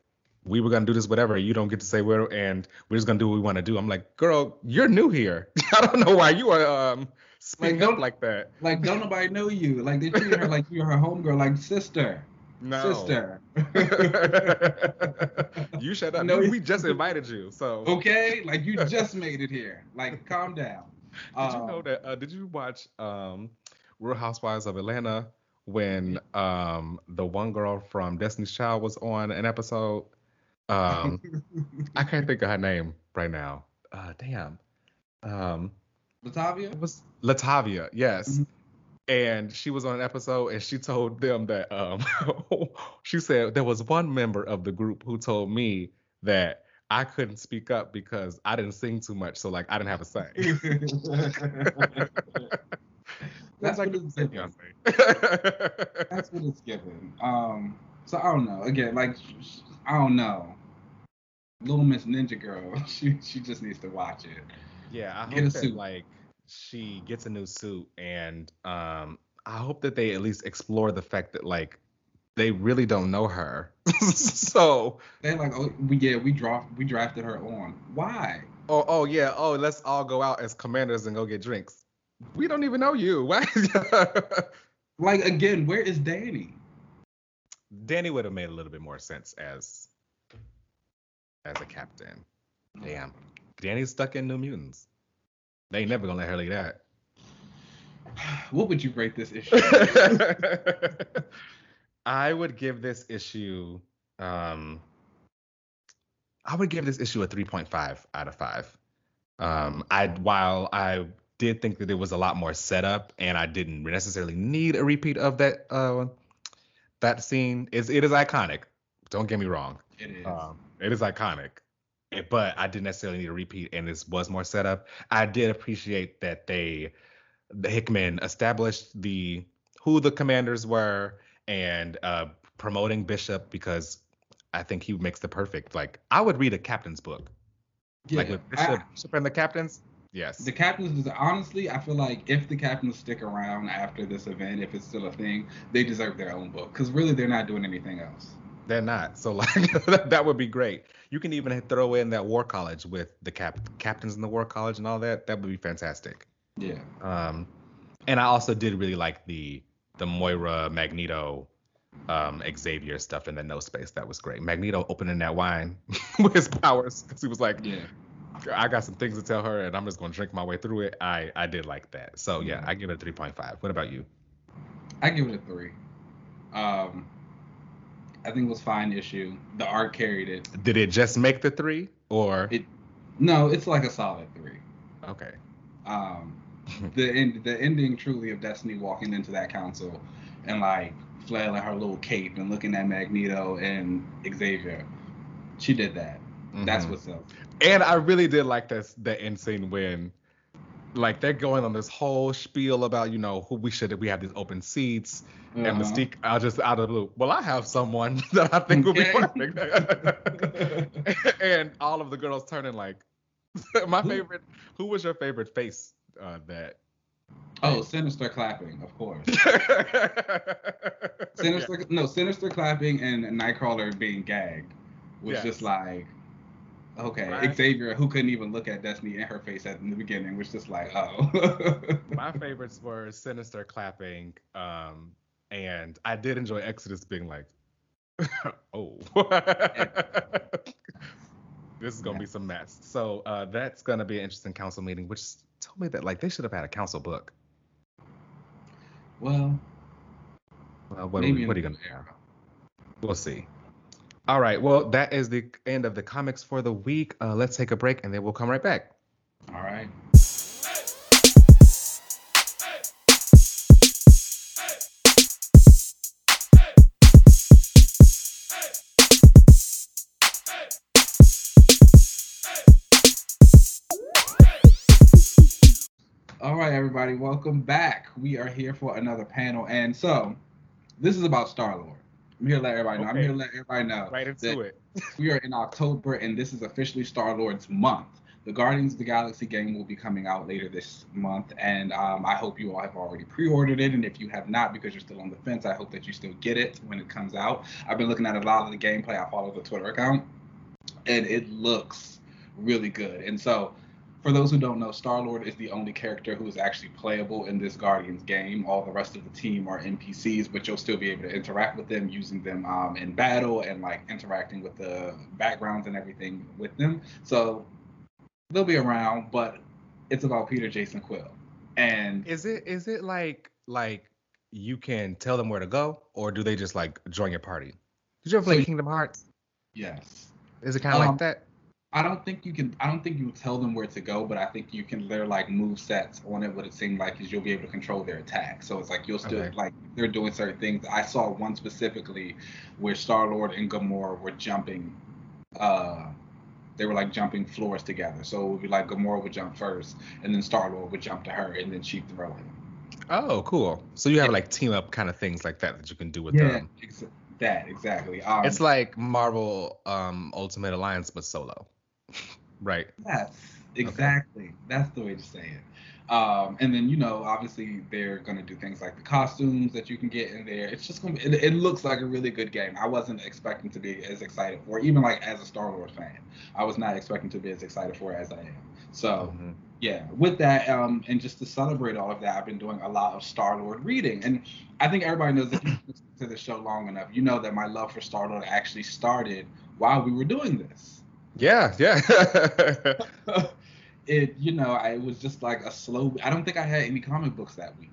We were gonna do this, whatever. You don't get to say where, and we're just gonna do what we want to do. I'm like, girl, you're new here. I don't know why you are um speaking up like that. Like don't nobody know you. Like they treat her like you're her homegirl, like sister, No, sister. you shut up. No, we, just invited you. So okay, like you just made it here. Like calm down. did you know Um, that? Uh, did you watch um, Real Housewives of Atlanta when um, the one girl from Destiny's Child was on an episode? Um, I can't think of her name, right now. Uh, damn. Um, Latavia? it was Latavia, yes. Mhm. And she was on an episode and she told them that um she said there was one member of the group who told me that I couldn't speak up because I didn't sing too much, so like I didn't have a say. That's like what it's given. That's what it's given. Um, so I don't know. Again, like I don't know. Little Miss Ninja Girl, she she just needs to watch it. Yeah, I Get hope that like she gets a new suit and um I hope that they at least explore the fact that like they really don't know her. so They like, oh, we yeah, we draft we drafted her on. Why? oh oh yeah, oh let's all go out as commanders and go get drinks. We don't even know you. Why? Like again, where is Dani? Dani would have made a little bit more sense as as a captain. Damn. Dani's stuck in New Mutants. They ain't never gonna let her leave that. What would you rate this issue? I would give this issue um I would give this issue a 3.5 out of 5. Um I while I did think that there was a lot more setup and I didn't necessarily need a repeat of that uh that scene is it is iconic. Don't get me wrong. it is. Um, it is iconic, but I didn't necessarily need a repeat, and this was more setup. I did appreciate that they, the Hickman established the who the commanders were and uh, promoting Bishop because I think he makes the perfect. Like I would read a captain's book, like with Bishop, I- Bishop and the captains. Yes. the captains honestly, I feel like if the captains stick around after this event, if it's still a thing, they deserve their own book because really they're not doing anything else. They're not. So like that would be great. You can even throw in that war college with the cap captains in the war college and all that. That would be fantastic. Yeah. Um, and I also did really like the the Moira Magneto um, Xavier stuff in the no space. That was great. Magneto opening that wine with his powers because he was like, Yeah. I got some things to tell her and I'm just gonna drink my way through it. I I did like that. So yeah, I give it a 3.5. What about you? I give it a three. Um, I think it was fine issue. The art carried it. Did it just make the three or It- No, it's like a solid three. okay? Um, the end, the ending truly of Destiny walking into that council and like flailing her little cape and looking at Magneto and Xavier. She did that. That's Mhm. what's up. And I really did like this the end scene when like they're going on this whole spiel about you know who we should we have these open seats and Uh-huh. Mystique I just out of the blue. Well, I have someone that I think will be perfect. and all of the girls turning like my favorite. Who was your favorite face uh, that? oh, sinister clapping, of course. Sinister, no, sinister clapping and Nightcrawler being gagged was Yes. just like, okay. Right. Xavier, who couldn't even look at Destiny in her face at in the beginning, was just like, oh. My favorites were Sinister clapping, um, and I did enjoy Exodus being like, "Oh, this is gonna be some mess." So uh, that's gonna be an interesting council meeting, which told me that like they should have had a council book. well, Uh, what, are we, what are you gonna? future. We'll see. All right. Well, that is the end of the comics for the week. Uh, let's take a break, and then we'll come right back. All right. Everybody, welcome back. We are here for another panel, and so this is about Star Lord. I'm here to let everybody know. I'm here to let everybody know Right into it. we are in October, and this is officially Star Lord's month. The Guardians of the Galaxy game will be coming out later this month, and um, I hope you all have already pre-ordered it. And if you have not, because you're still on the fence, I hope that you still get it when it comes out. I've been looking at a lot of the gameplay. I follow the Twitter account, and it looks really good. And so, for those who don't know, Star Lord is the only character who is actually playable in this Guardians game. All the rest of the team are NPCs, but you'll still be able to interact with them, using them um, in battle and like interacting with the backgrounds and everything with them. So they'll be around, but it's about Peter Jason Quill. And Is it is it like like you can tell them where to go, or do they just like join your party? Did you ever play So- Kingdom Hearts? yes, Is it kind of Um, like that? I don't think you can. I don't think you tell them where to go, but I think you can. They're like move sets on it. What it seemed like is you'll be able to control their attack. So it's like you'll still Okay. like they're doing certain things. I saw one specifically where Star Lord and Gamora were jumping. Uh, they were like jumping floors together. So it would be like Gamora would jump first, and then Star Lord would jump to her, and then she'd throw him. Oh, cool. So you have like team up kind of things like that that you can do with them. ex- that exactly. Um, It's like Marvel um, Ultimate Alliance, but solo. Right. Yes, exactly. That's the way to say it. Um, and then you know, obviously they're gonna do things like the costumes that you can get in there. It's just gonna be. It, it looks like a really good game. I wasn't expecting to be as excited for, even like as a Star Wars fan, I was not expecting to be as excited for it as I am. So Mhm. yeah, with that, um, and just to celebrate all of that, I've been doing a lot of Star Lord reading, and I think everybody knows listen to the show long enough, you know that my love for Star Lord actually started while we were doing this. Yeah, yeah. it you know I, it was just like a slow i don't think i had any comic books that week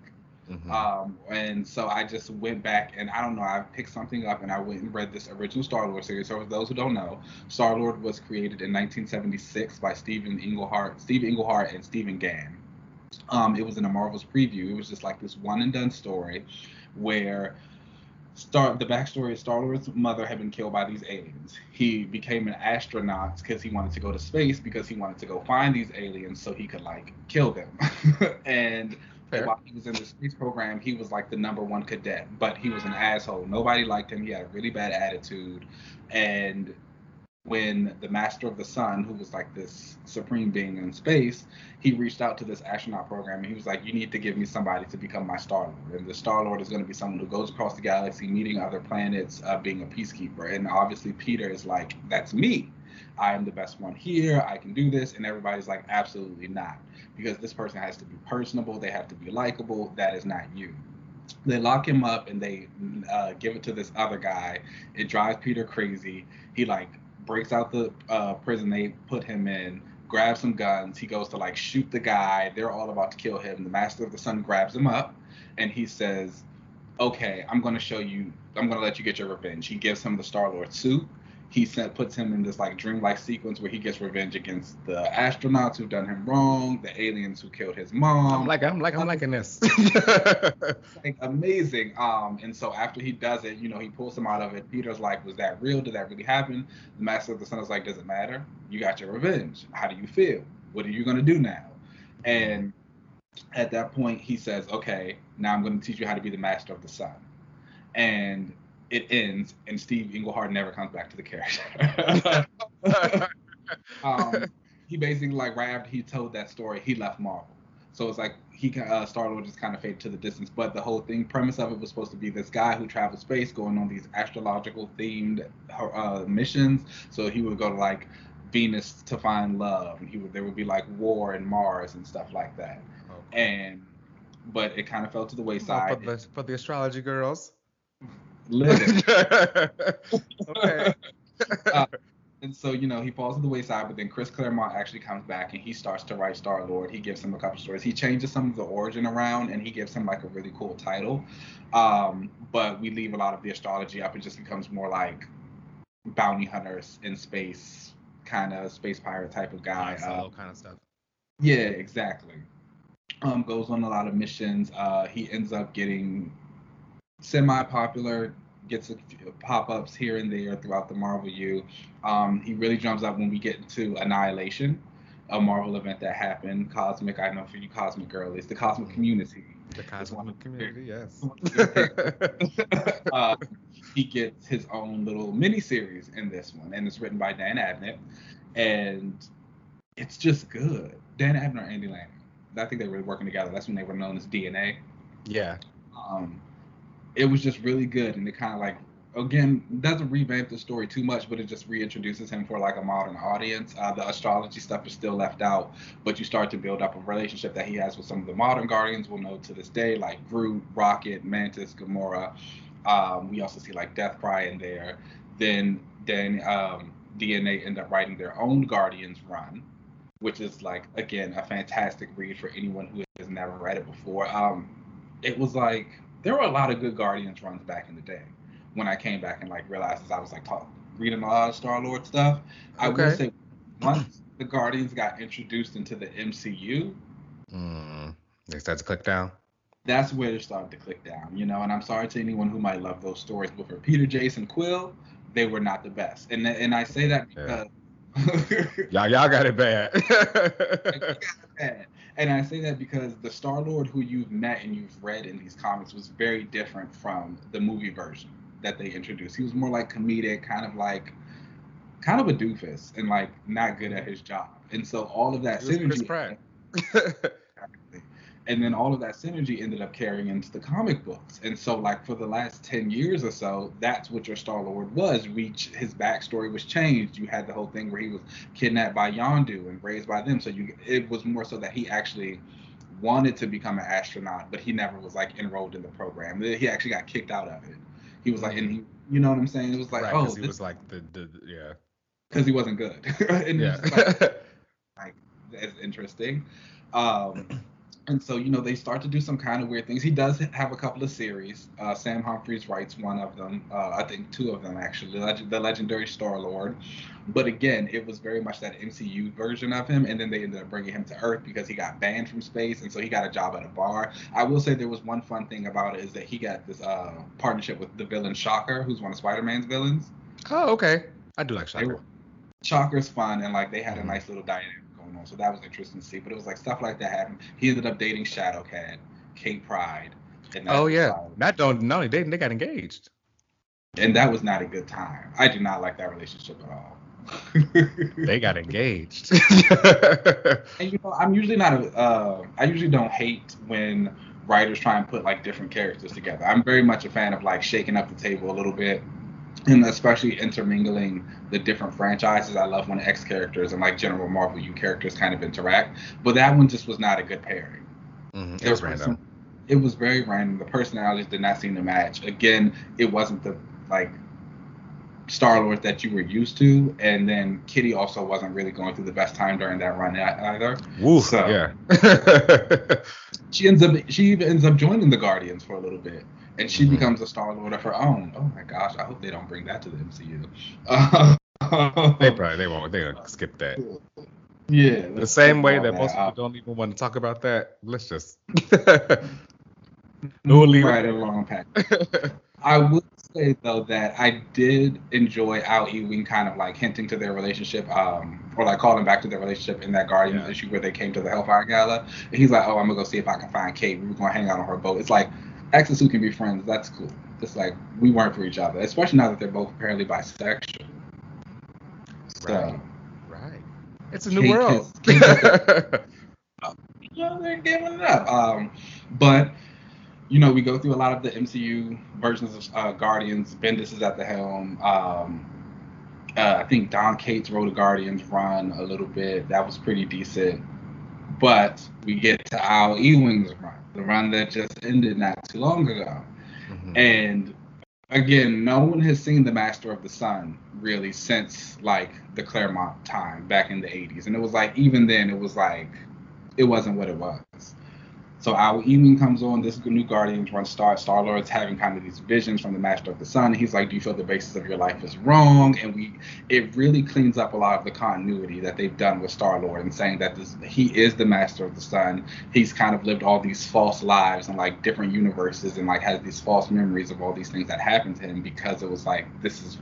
Mhm. um and so i just went back and i don't know i picked something up and i went and read this original star lord series so for those who don't know star lord was created in 1976 by stephen englehart steve englehart and stephen gan um it was in a marvel's preview it was just like this one and done story where Star the backstory of Star Lord's mother had been killed by these aliens. He became an astronaut because he wanted to go to space because he wanted to go find these aliens so he could like kill them. and Fair. while he was in the space program, he was like the number one cadet, but he was an asshole. Nobody liked him. He had a really bad attitude. And when the Master of the Sun, who was like this supreme being in space, he reached out to this astronaut program and he was like, "You need to give me somebody to become my Star Lord." And the Star Lord is going to be someone who goes across the galaxy, meeting other planets, uh, being a peacekeeper. And obviously, Peter is like, "That's me. I am the best one here. I can do this." And everybody's like, "Absolutely not," because this person has to be personable. They have to be likable. That is not you they lock him up and they uh, give it to this other guy. It drives Peter crazy. He like breaks out the uh, prison they put him in, grabs some guns. He goes to like shoot the guy. They're all about to kill him. The Master of the Sun grabs him up and he says, "Okay, I'm going to show you. I'm going to let you get your revenge." He gives him the Star Lord suit. He sent, puts him in this like dreamlike sequence where he gets revenge against the astronauts who've done him wrong, the aliens who killed his mom I'm like I'm like I'm liking this. like amazing. Um, and so after he does it, you know, he pulls him out of it. Peter's like, "Was that real? Did that really happen?" The Master of the Sun is like, "Does it matter? You got your revenge. How do you feel? What are you gonna do now?" And at that point, he says, "Okay, now I'm gonna teach you how to be the Master of the Sun." And it ends, and Steve Englehart never comes back to the character. um, he basically like right after he told that story, he left Marvel. So it's like he uh, Star Lord just kind of faded to the distance. But the whole thing premise of it was supposed to be this guy who travels space, going on these astrological themed uh, missions. So he would go to like Venus to find love, and he would there would be like war and Mars and stuff like that. And but it kind of fell to the Oh, wayside. for, the, for the astrology girls. Living. okay. Uh, and so you know he falls to the wayside but then chris claremont actually comes back and he starts to write star lord he gives him a couple stories he changes some of the origin around and he gives him like a really cool title um, but we leave a lot of the astrology up it just becomes more like bounty hunters in space kind of space pirate type of guy uh, kind of stuff. yeah, exactly. Um, goes on a lot of missions. Uh, he ends up getting semi-popular, gets a few pop-ups here and there throughout the Marvel U. Um, he really jumps up when we get into Annihilation, a Marvel event that happened. Cosmic, I know for you, Cosmic girlies, the Cosmic Community. The cosmic community, yes. uh, he gets his own little mini series in this one, and it's written by Dan Abnett, and it's just good. Dan Abnett and Andy Lanning. I think they were working together. That's when they were known as DNA. yeah. Um, it was just really good, and it kind of like again doesn't revamp the story too much, but it just reintroduces him for like a modern audience. Uh, the astrology stuff is still left out, but you start to build up a relationship that he has with some of the modern Guardians. We'll know to this day, like Groot, Rocket, Mantis, Gamora. Um, we also see like Death Deathcry in there. Then then um, DNA end up writing their own Guardians run, which is like again a fantastic read for anyone who has never read it before. Um, it was like there were a lot of good Guardians runs back in the day. When I came back and like realized as I was like talk, reading a lot of Star Lord stuff, I will Okay. say once the Guardians got introduced into the MCU, mm, they started to click down. That's where they started to click down, you know. And I'm sorry to anyone who might love those stories, but for Peter Jason Quill, they were not the best. And and I say that because yeah. y'all y'all got it bad. And I say that because the Star Lord who you've met and you've read in these comics was very different from the movie version that they introduced. He was more like comedic, kind of like kind of a doofus and like not good at his job. And so all of that synergy. Chris Pratt. and then all of that synergy ended up carrying into the comic books. And so, like for the last ten years or so, that's what your Star Lord was. Reach his backstory was changed. You had the whole thing where he was kidnapped by Yondu and raised by them. So you, it was more so that he actually wanted to become an astronaut, but he never was like enrolled in the program. He actually got kicked out of it. He was like, and he, you know what I'm saying? It was like, right, oh, he this, was like the, the, yeah, because he wasn't good. and yeah. Like, like, that's interesting. Um, and so you know they start to do some kind of weird things. He does have a couple of series. Uh, Sam Humphries writes one of them. Uh, I think two of them actually. The, Leg- the legendary Star Lord. But again, it was very much that MCU version of him, and then they ended up bringing him to Earth because he got banned from space, and so he got a job at a bar. I will say there was one fun thing about it is that he got this uh, partnership with the villain Shocker, who's one of Spider-Man's villains. Oh, okay. I do like Shocker. Shocker's fun, and like they had a mm-hmm. nice little dynamic on. So that was interesting to see. But it was like stuff like that happened. He ended up dating Shadowcat, Kate Pryde. oh yeah, not don't only dating, they got engaged. And that was not a good time. I do not like that relationship at all. they got engaged. and you know, I'm usually not a. Uh, I usually don't hate when writers try and put like different characters together. I'm very much a fan of like shaking up the table a little bit and especially intermingling the different franchises. I love when X characters and like General Marvel U characters kind of interact, but that one just was not a good pairing. Mm-hmm. It was random. Some, it was very random. The personalities did not seem to match. Again, it wasn't the like Star Lord that you were used to, and then Kitty also wasn't really going through the best time during that run either. Woo, so yeah. she ends up she even ends up joining the Guardians for a little bit and she mm-hmm. becomes a Star Lord of her own. Oh my gosh, I hope they don't bring that to the MCU. they probably they won't. They're gonna skip that. Yeah. The same way that, that most people don't even want to talk about that. Let's just. we'll leave right along pack. I would say though that I did enjoy Al Ewing kind of like hinting to their relationship, um, or like calling back to their relationship in that Guardian yeah. issue where they came to the Hellfire Gala. And he's like, "Oh, I'm gonna go see if I can find Kate. We are gonna hang out on her boat." It's like exes who can be friends, that's cool. It's like we weren't for each other, especially now that they're both apparently bisexual. So, right. Right. It's a new world. Is, yeah, they're giving it up. Um, but you know, we go through a lot of the MCU versions of uh, Guardians. Bendis is at the helm. Um, uh, I think Don Cates wrote a Guardians run a little bit. That was pretty decent. But we get to Al Ewing's run the run that just ended not too long ago. Mm-hmm. And again, no one has seen the Master of the Sun really since like the Claremont time back in the 80s. And it was like, even then, it was like, it wasn't what it was. So Al Ewing comes on, this new Guardians run starts. Star Lord's having kind of these visions from the Master of the Sun. He's like, Do you feel the basis of your life is wrong? And we it really cleans up a lot of the continuity that they've done with Star Lord and saying that this he is the Master of the Sun. He's kind of lived all these false lives and like different universes and like has these false memories of all these things that happened to him because it was like this is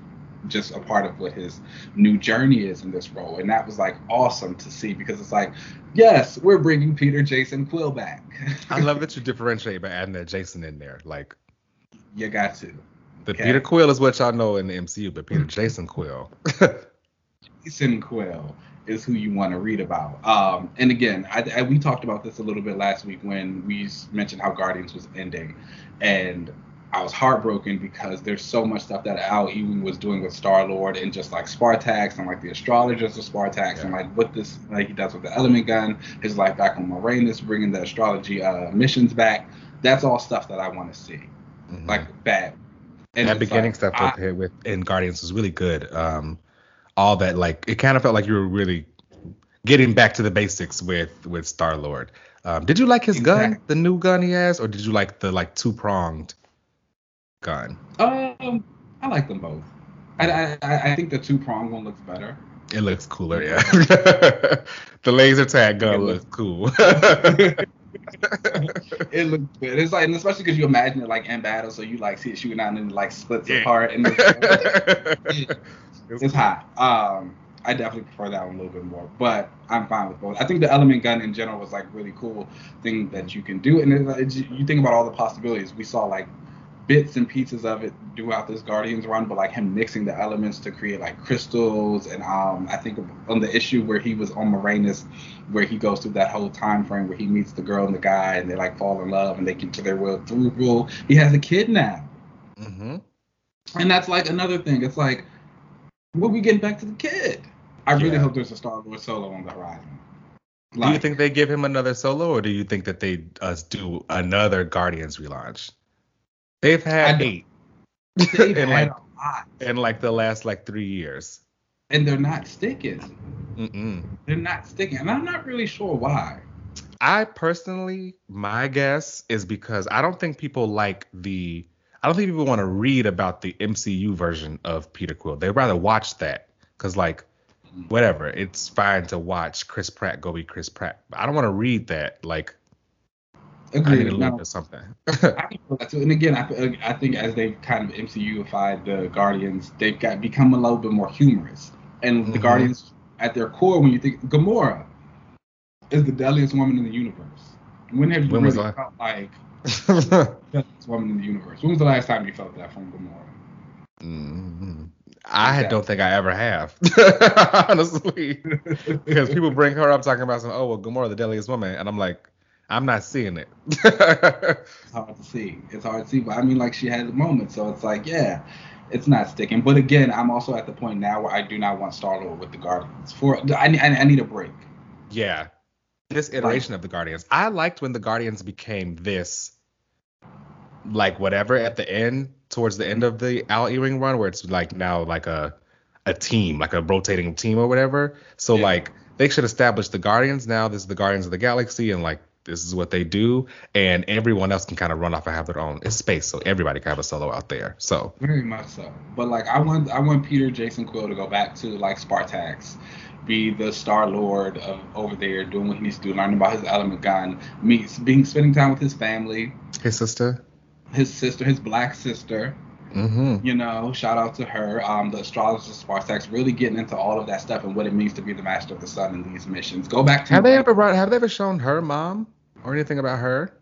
just a part of what his new journey is in this role. And that was like awesome to see because it's like, yes, we're bringing Peter Jason Quill back. I love that you differentiate by adding that Jason in there. Like, you got to. The okay. Peter Quill is what y'all know in the MCU, but Peter Jason Quill. Jason Quill is who you want to read about. Um, and again, I, I, we talked about this a little bit last week when we mentioned how Guardians was ending, and I was heartbroken because there's so much stuff that Al Ewing was doing with Star Lord and just like Spartax and like the astrologers of Spartax yeah. and like what this like he does with the element gun, his life back on Moranus, bringing the astrology uh, missions back. That's all stuff that I want to see, mm-hmm. like bad. And that beginning like, stuff I, with, with in Guardians was really good. Um, all that like it kind of felt like you were really getting back to the basics with with Star Lord. Um, did you like his exactly. gun, the new gun he has, or did you like the like two pronged? Gun? Um, I like them both. I I, I think the two prong one looks better. It looks cooler, yeah. the laser tag gun looks cool. it looks good. It's like, and especially because you imagine it like in battle, so you like see it shooting out and it like splits Yeah. apart, and it's, it's hot. Um, I definitely prefer that one a little bit more, but I'm fine with both. I think the element gun in general was like really cool thing that you can do, and it, it's, you think about all the possibilities. We saw like bits and pieces of it throughout this Guardians run, but like him mixing the elements to create like crystals, and um, I think on the issue where he was on Moranus, where he goes through that whole time frame where he meets the girl and the guy, and they like fall in love, and they can their will through rule. He has a kid now. hmm And that's like another thing. It's like, when we getting back to the kid? I really Yeah. hope there's a Star Lord solo on the horizon. do you think they give him another solo, or do you think that they uh, do another Guardians relaunch? They've had eight they've in had like a lot, in like the last like three years. and they're not sticking. Mm-mm. They're not sticking, and I'm not really sure why. I personally, my guess is because I don't think people like the. I don't think people want to read about the MCU version of Peter Quill. They'd rather watch that because, like, whatever, it's fine to watch Chris Pratt go be Chris Pratt. But I don't want to read that. Like, I need Agreed. to Now, look at something. I can feel that too. And again, I, I think as they've kind of MCUified the Guardians, they've got become a little bit more humorous. And the Mhm. Guardians, at their core, when you think Gamora is the deadliest woman in the universe. When have you When really I- felt like deadliest woman in the universe? When was the last time you felt that from Gamora? Mm, I Exactly. don't think I ever have, honestly, because people bring her up talking about some. Oh well, Gamora, the deadliest woman, and I'm like, I'm not seeing it. It's hard to see. It's hard to see, but I mean, like she had a moment, so it's like, yeah, it's not sticking. But again, I'm also at the point now where I do not want Star Lord with the Guardians. For I, need- I, I need a break. Yeah. This iteration of the Guardians. I liked when the Guardians became this like whatever at the end, towards the end of the Al Ewing run, where it's like now like a a team, like a rotating team or whatever. So Yeah. like they should establish the Guardians now. This is the Guardians of the Galaxy and like this is what they do, and everyone else can kind of run off and have their own. It's space, so everybody can have a solo out there. So Very much so. But like I want I want Peter Jason Quill to go back to like Spartax, be the Star Lord of over there doing what he needs to do, learning about his element gun, meets being spending time with his family, his sister. his sister, his black sister. Mm-hmm. You know, shout out to her. Um, the astrologer Spartax really getting into all of that stuff and what it means to be the master of the sun in these missions. Go back to Have they ever run? Have they ever shown her mom or anything about her?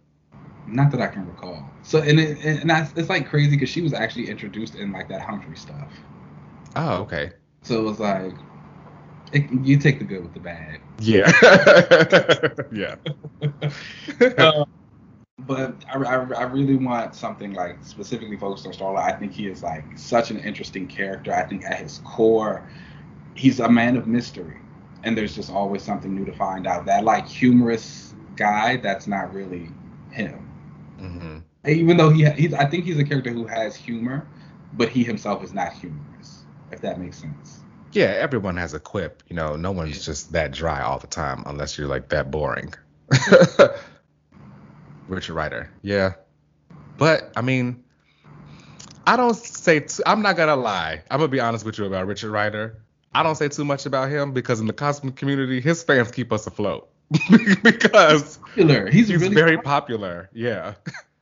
not that I can recall. So and it, and that's it's like crazy because she was actually introduced in like that Humphries stuff. Oh, okay. So it was like, it, you take the good with the bad. Yeah. yeah. Uh, but I, I, I really want something like specifically focused on Starlight. I think he is like such an interesting character. I think at his core, he's a man of mystery, and there's just always something new to find out. That like humorous guy, that's not really him. hmm Even though he, he's, I think he's a character who has humor, but he himself is not humorous. If that makes sense. Yeah, everyone has a quip. You know, no one's just that dry all the time unless you're like that boring. Richard Rider. Yeah. But I mean, I don't say t- I'm not gonna lie. I'm gonna be honest with you about Richard Rider. I don't say too much about him because in the cosmic community, his fans keep us afloat because Popular. He's, he's really very popular. Yeah.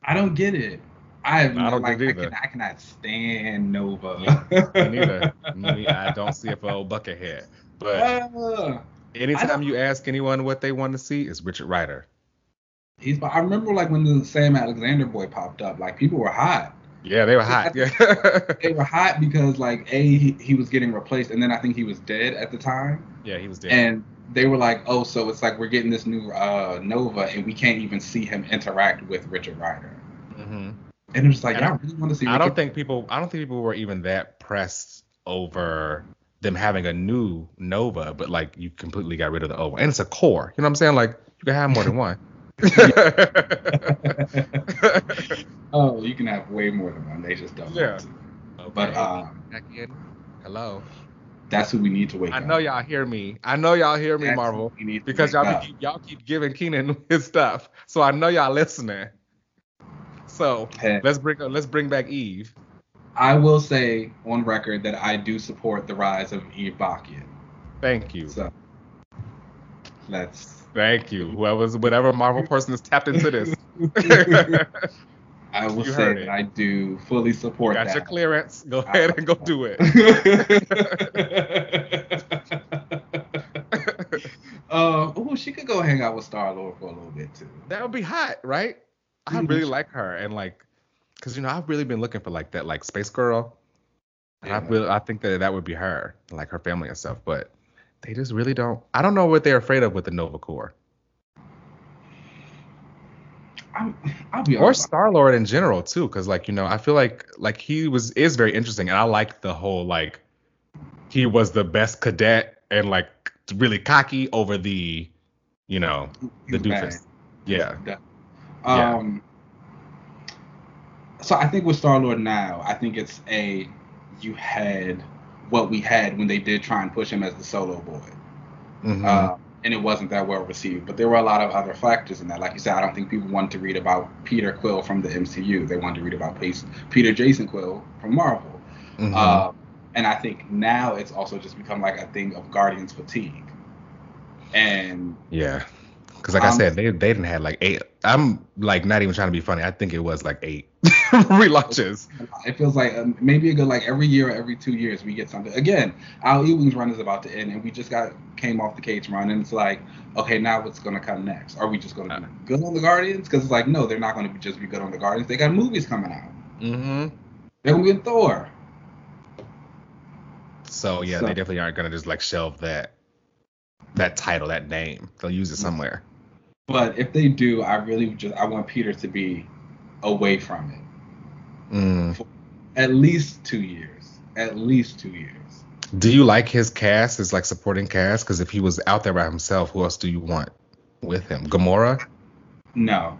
I don't get it. I have I don't like, get it I, can, I cannot stand Nova. Me neither. Me, I don't see it for old buckethead. But Ah, anytime you ask anyone what they want to see, it's Richard Rider. He's. I remember like when the Sam Alexander boy popped up, like people were hot. Yeah, they were hot. Yeah. They were hot because like a he, he was getting replaced, and then I think he was dead at the time, yeah, he was dead. and they were like, oh, so it's like we're getting this new uh, Nova, and we can't even see him interact with Richard Rider. hmm And it was like, And I really want to see. I Richard don't think people. I don't think people were even that pressed over them having a new Nova, but like you completely got rid of the old one, and it's a core. You know what I'm saying? Like you can have more than one. oh, you can have way more than one. They just don't. Yeah. want to. Okay, But um, back in. Hello. that's who we need to wake I up. know y'all hear me. I know y'all hear me, That's Marvel, who we need to because wake y'all up. be, y'all keep giving Keenan his stuff, so I know y'all listening. So Hey, let's bring let's bring back Eve. I will say on record that I do support the rise of Eve Bakian. Thank you. So let's. Thank you. Whoever's whatever Marvel person is tapped into this. I will You say that. I do fully support Got that. your clearance. Go ahead and go do it. uh, oh, she could go hang out with Star Lord for a little bit too. That would be hot, right? I Mhm. really like her, and like, cause you know I've really been looking for like that like space girl. And I really, I think that that would be her, like her family and stuff. But they just really don't. I don't know what they're afraid of with the Nova Corps I'm, I'll be or. Star Lord in general too, cause like you know I feel like like he was is very interesting, and I like the whole like he was the best cadet and like really cocky over the, you know, the doofus. Yeah. Yeah. Um. So I think with Star Lord now, I think it's a you had what we had when they did try and push him as the solo boy, Mhm. uh, and it wasn't that well received. But there were a lot of other factors in that. Like you said, I don't think people wanted to read about Peter Quill from the MCU. They wanted to read about Peter Jason Quill from Marvel. Mhm. Uh, and I think now it's also just become like a thing of Guardians fatigue. And Yeah. Because like I Um, said, they they didn't have like eight. I'm like not even trying to be funny. I think it was like eight relaunches. It feels like um, maybe a good like every year or every two years we get something. Again, Al Ewing's run is about to end, and we just got came off the Cates run, and it's like, okay, now what's gonna come next? Are we just gonna be good on the Guardians? Because it's like, no, they're not gonna be just be good on the Guardians. They got movies coming out. Mm-hmm. They're gonna be in Thor. So yeah, So- they definitely aren't gonna just like shelve that that title, that name. They'll use it somewhere. But if they do, I really just I want Peter to be away from it Mm. at least two years. At least two years. Do you like his cast, his like supporting cast? Because if he was out there by himself, who else do you want with him? Gamora? No.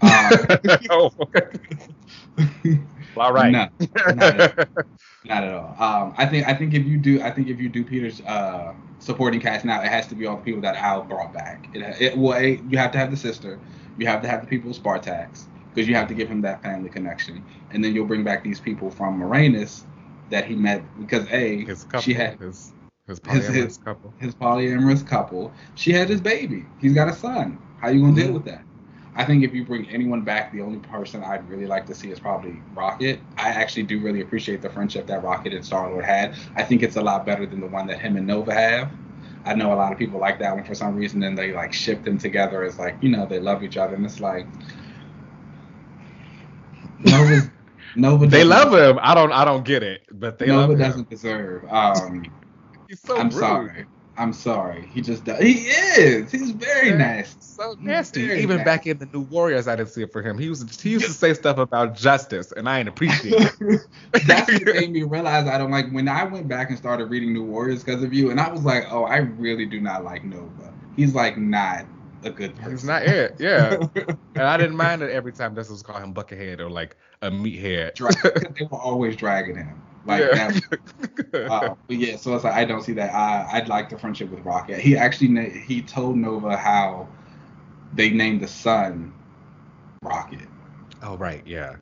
Um, oh, all right. No, not at, not at all. Um, I think I think if you do I think if you do Peter's uh, supporting cast now, it has to be all the people that Al brought back. It, it well, A, you have to have the sister, you have to have the people of Spartax because you have to give him that family connection, and then you'll bring back these people from Moranis that he met because a his couple, she had his his polyamorous his- couple. his polyamorous couple. She had his baby. He's got a son. How you gonna deal Mhm. with that? I think if you bring anyone back, the only person I'd really like to see is probably Rocket. I actually do really appreciate the friendship that Rocket and Star Lord had. I think it's a lot better than the one that him and Nova have. I know a lot of people like that one for some reason, and they like ship them together as like you know they love each other, and it's like Nova. Nova. They love him. I don't I don't get it, but they Nova love him. doesn't deserve. Um, He's so I'm rude. sorry. I'm sorry. He just does. He is. He's very Yeah. nasty. So nasty. Very Even nasty. back in the New Warriors, I didn't see it for him. He was he used to say stuff about justice, and I ain't appreciate it. That's what made me realize I don't like when I went back and started reading New Warriors because of you, and I was like, oh, I really do not like Nova. He's like not a good person. He's not it. Yeah. And I didn't mind it every time this was call him Buckethead or like a meathead. Dra- they were always dragging him. Like yeah. that. Uh, but yeah, so it's like I don't see that. I I'd like the friendship with Rocket. He actually he told Nova how they named the son Rocket. oh right, yeah.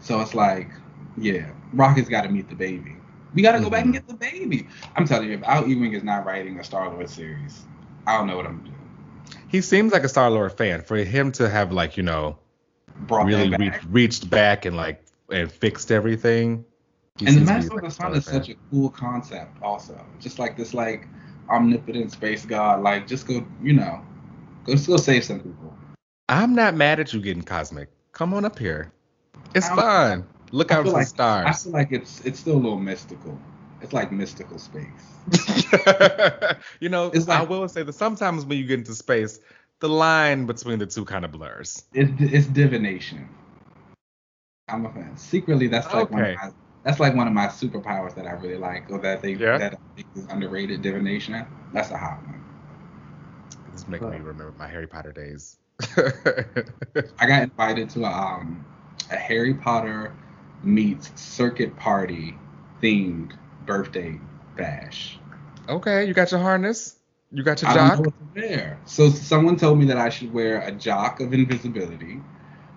So it's like, yeah, Rocket's got to meet the baby. We got to go back and Mhm. get the baby. I'm telling you, if Al Ewing is not writing a Star Lord series, I don't know what I'm. He seems like a Star Lord fan. For him to have like you know Brought really re- back. reached back and like and fixed everything. he and the seems to be, Master of the Sun is such a cool concept, also. Just like this, like omnipotent space god. Like, just go, you know, go just go save some people. I'm not mad at you getting cosmic. Come on up here. It's fun. Look I out for like- the stars. I feel like it's it's still a little mystical. It's like mystical space. you know, It's I like- will say that sometimes when you get into space, the line between the two kind of blurs. It's it's divination. I'm a fan. Secretly, that's like one Okay. of my that's like one of my superpowers that I really like, or that they Yeah. that I think is underrated. Divination. That's a hot one. This is making me remember my Harry Potter days. I got invited to a, um a Harry Potter meets circuit party themed birthday bash. okay, you got your harness. You got your jock. know what to wear. So someone told me that I should wear a jock of invisibility,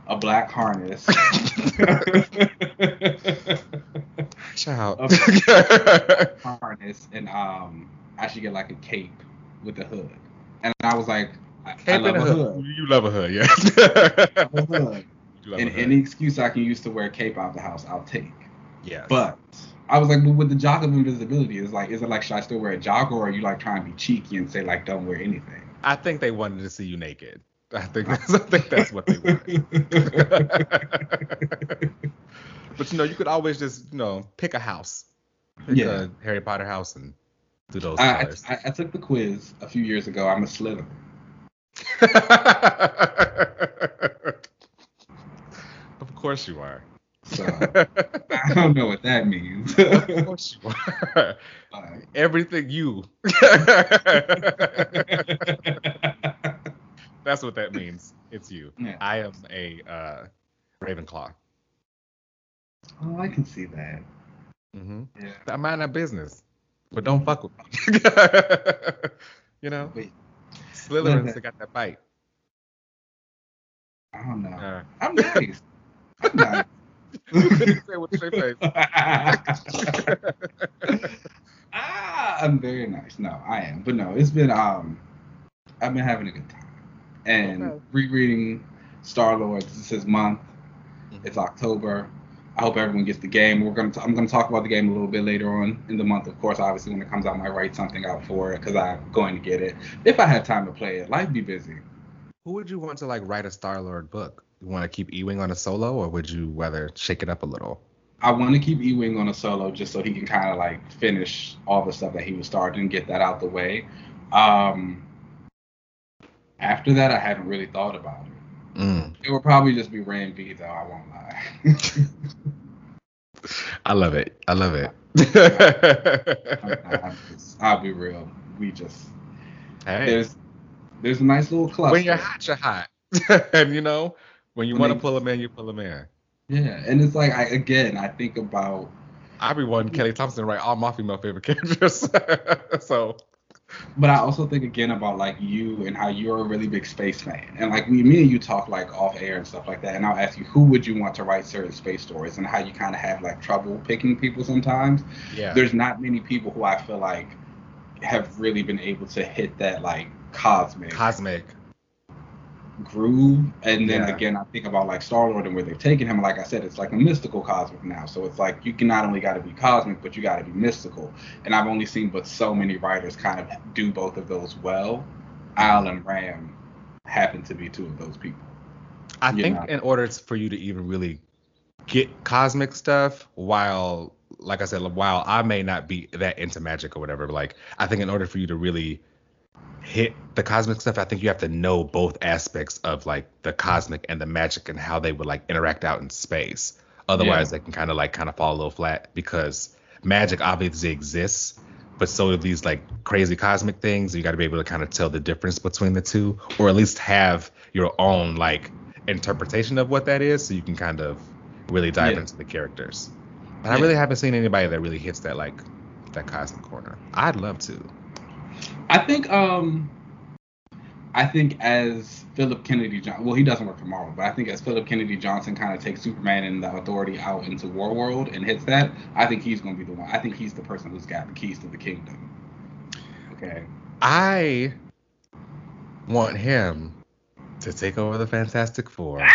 a black harness. Child. harness and um I should get like a cape with a hood. And I was like, I, I love a hood. hood. You love a hood, yeah. A hood. And a hood. any excuse I can use to wear a cape out the house, I'll take. Yeah. But I was like, but with the jog of invisibility, is like, is it like, should I still wear a jogger, or are you like trying to be cheeky and say like, don't wear anything? I think they wanted to see you naked. I think that's, I think that's what they wanted. But you know, you could always just you know pick a house, pick Yeah. a Harry Potter house, and do those I. I, I took the quiz a few years ago. I'm a Slytherin. of course you are. So I don't know what that means. of course you are. Everything you. That's what that means. It's you. Yeah. I am a uh, Ravenclaw. oh, I can see that. Mm-hmm. Yeah. I mind my business, but don't fuck with me. you know, Wait, Slytherins that- got that bite. I don't know. Uh, I'm nice. I'm nice. You couldn't say with straight face. ah, I'm very nice. No, I am. But no, it's been um I've been having a good time. And Okay. rereading Star Lord, this is his month. It's October. I hope everyone gets the game. We're gonna t- I'm gonna talk about the game a little bit later on in the month. Of course, obviously when it comes out, I might write something out for it because I'm going to get it. If I have time to play it, life be busy. Who would you want to like write a Star Lord book? You want to keep Ewing on a solo, or would you rather shake it up a little? I want to keep Ewing on a solo just so he can kind of like finish all the stuff that he was starting and get that out the way. Um, after that, I haven't really thought about it. Mm, It will probably just be Ram V, though. I won't lie. I love it. I love it. I'm just- I'll be real. We just hey, there's there's a nice little cluster. when you're hot, you're hot. and you know, when you want to pull a man, you pull a man. Yeah, and it's like I again I think about I be wanting Kelly Thompson to write all my female favorite characters. so But I also think again about like you and how you're a really big space fan, and like we, me and you talk like off air and stuff like that. And I'll ask you who would you want to write certain space stories, and how you kind of have like trouble picking people sometimes. yeah, There's not many people who I feel like have really been able to hit that like cosmic cosmic. Groove. And then Yeah. again, I think about like Star Lord and where they've taken him. Like I said, it's like a mystical cosmic now. So it's like you can not only got to be cosmic, but you got to be mystical. And I've only seen but so many writers kind of do both of those well. Al and Ram happen to be two of those people. I you think know. in order for you to even really get cosmic stuff, while like I said, while I may not be that into magic or whatever, but like I think in order for you to really hit the cosmic stuff, I think you have to know both aspects of like the cosmic and the magic and how they would like interact out in space. Otherwise, they can kind of like kind of fall a little flat because magic obviously exists, but so do these like crazy cosmic things. You got to be able to kind of tell the difference between the two, or at least have your own like interpretation of what that is, so you can kind of really dive Yeah. into the characters. And I really haven't seen anybody that really hits that like that cosmic corner. I'd love to. I think um I think as Philip Kennedy Johnson, well, he doesn't work for Marvel, but I think as Philip Kennedy Johnson kind of takes Superman and the Authority out into War World and hits that, I think he's going to be the one. I think he's the person who's got the keys to the kingdom. Okay. I want him to take over the Fantastic Four.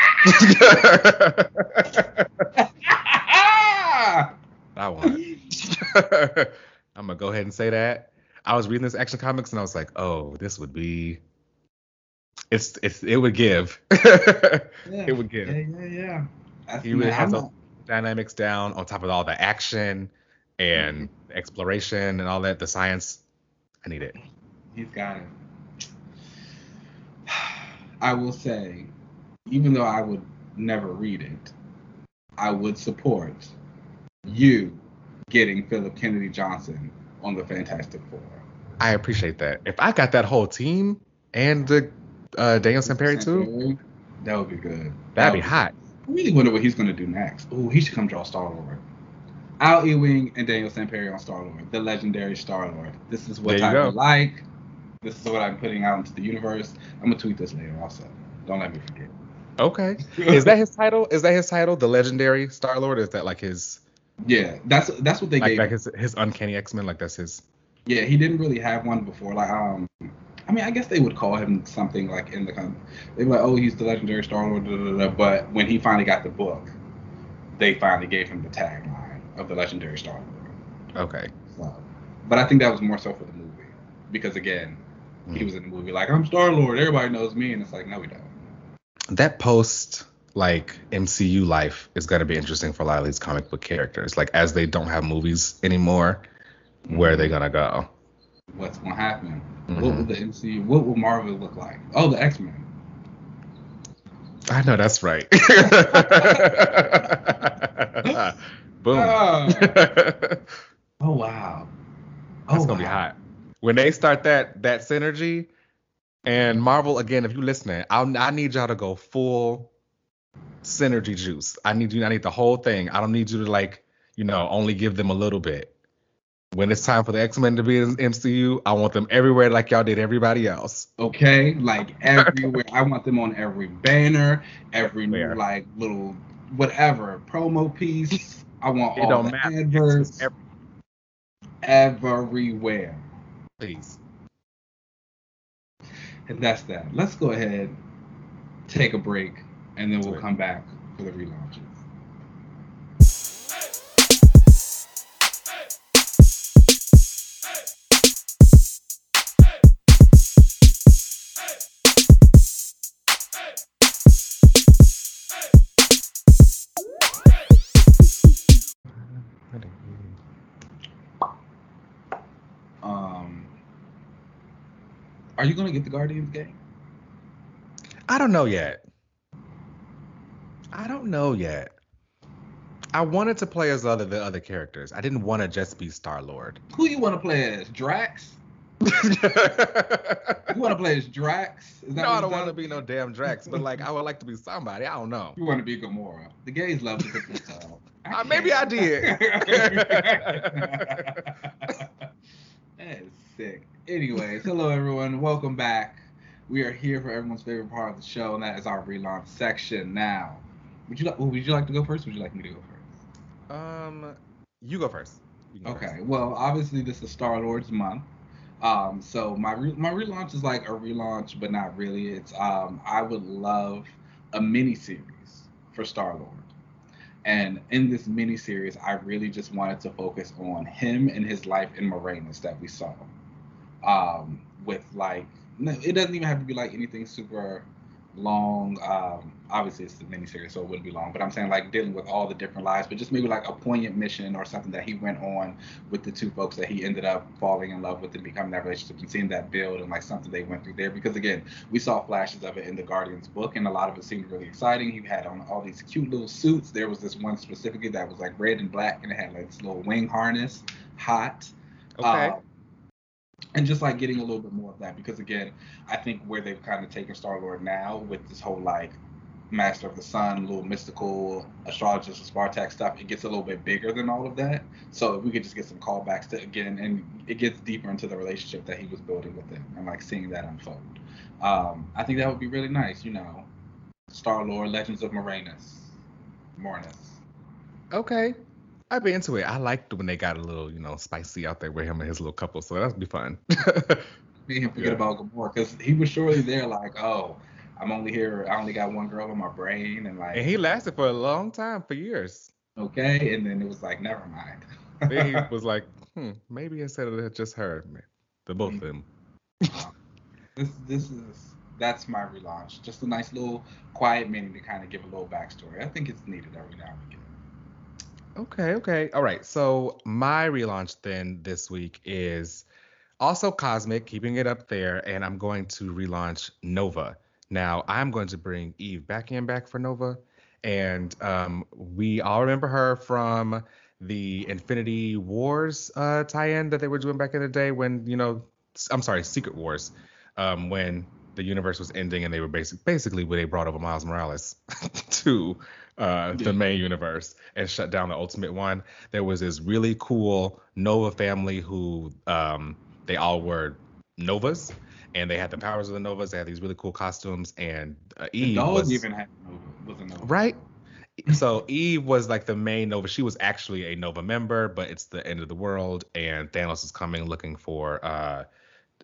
I want. I'm gonna go ahead and say that. I was reading this Action Comics and I was like, oh, this would be. It's it's it would give. it would give. Yeah, yeah, yeah. That's, He really man, has the dynamics down on top of all the action and mm-hmm. exploration and all that, the science. I need it. He's got it. I will say, even though I would never read it, I would support you getting Philip Kennedy Johnson on the Fantastic Four. I appreciate that. If I got that whole team and the uh, Daniel Sampere too, That would be good. that'd be would hot. I really wonder what he's gonna do next. Ooh, he should come draw Star Lord. Al Ewing and Daniel Sampere on Star Lord, the legendary Star Lord. This is what I like. This is what I'm putting out into the universe. I'm gonna tweet this later also. Don't let me forget. Okay. Is that his title? Is that his title? The legendary Star Lord? Is that like his Yeah, that's that's what they like, gave. like his his uncanny X Men? Like that's his Yeah, he didn't really have one before. Like, um, I mean, I guess they would call him something like in the they were like, oh, he's the legendary Star Lord, but when he finally got the book, they finally gave him the tagline of the legendary Star Lord. Okay. So, but I think that was more so for the movie because again, mm. he was in the movie like I'm Star Lord, everybody knows me, and it's like no, we don't. That post like MCU life is gonna be interesting for a lot of these comic book characters. Like as they don't have movies anymore. Where are they gonna go? What's gonna happen? Mm-hmm. What will the MCU? What will Marvel look like? Oh, the X Men. I know that's right. Boom. Oh, oh wow. Oh, that's gonna wow. be hot. When they start that that synergy, and Marvel again, if you're listening, i I need y'all to go full synergy juice. I need you. I need the whole thing. I don't need you to like, you know, only give them a little bit. When it's time for the X Men to be in MCU, I want them everywhere like y'all did everybody else. Okay, like everywhere. I want them on every banner, every new like little whatever promo piece. I want it all the matter. adverts. everywhere. Please. And that's that. Let's go ahead, take a break, and then we'll come back for the relaunches. Are you gonna get the Guardians game? I don't know yet. I don't know yet. I wanted to play as other the other characters. I didn't want to just be Star Lord. Who you want to play as? Drax? you want to play as Drax? no, I don't want to be no damn Drax, but like I would like to be somebody. I don't know. You want to be Gamora? The gays love to pick this uh, maybe I did. that is sick. Anyways, hello everyone. Welcome back. We are here for everyone's favorite part of the show, and that is our relaunch section. Now, would you like? Would you like to go first? would you like me to go first? Um, you go first. You go okay. First. Well, obviously this is Star Lord's month. Um, so my re- my relaunch is like a relaunch, but not really. It's um, I would love a mini series for Star Lord. And in this mini series, I really just wanted to focus on him and his life in Moranis that we saw um, with like it doesn't even have to be like anything super long. Um, obviously, it's a miniseries, so it wouldn't be long. But I'm saying like dealing with all the different lives, but just maybe like a poignant mission or something that he went on with the two folks that he ended up falling in love with and becoming that relationship and seeing that build and like something they went through there. Because again, we saw flashes of it in the Guardians book, and a lot of it seemed really exciting. He had on all these cute little suits. There was this one specifically that was like red and black, and it had like this little wing harness, hot. Okay. Uh, and just like getting a little bit more of that because again i think where they've kind of taken star lord now with this whole like master of the sun little mystical astrologist of Spartax stuff it gets a little bit bigger than all of that. So if we could just get some callbacks to again and it gets deeper into the relationship that he was building with them and like seeing that unfold. Um, i think that would be really nice you know. Star lord legends of moranis mornis okay I'd be into it. I liked when they got a little, you know, spicy out there with him and his little couple, so that'd be fun. Me and forget yeah. about Gamora because he was surely there, like, oh, I'm only here. I only got one girl in my brain, and like. And he lasted for a long time, for years. Okay, and then it was like, never mind. then he was like, hmm, maybe instead of just her, the both of them. this this is that's my relaunch. Just a nice little quiet mini to kind of give a little backstory. I think it's needed every now and again. Okay, okay. All right. So my relaunch then this week is also Cosmic, keeping it up there, and I'm going to relaunch Nova. Now I'm going to bring Eve back in back for Nova, and um, we all remember her from the Infinity Wars uh, tie-in that they were doing back in the day when you know, I'm sorry, Secret Wars, um, when the universe was ending and they were basic, basically when they brought over Miles Morales to uh, the main universe and shut down the Ultimate One. There was this really cool Nova family who um, they all were Novas and they had the powers of the Novas. They had these really cool costumes and uh, Eve the was even had Nova, was a Nova. Right. So Eve was like the main Nova. She was actually a Nova member, but it's the end of the world, and Thanos is coming looking for uh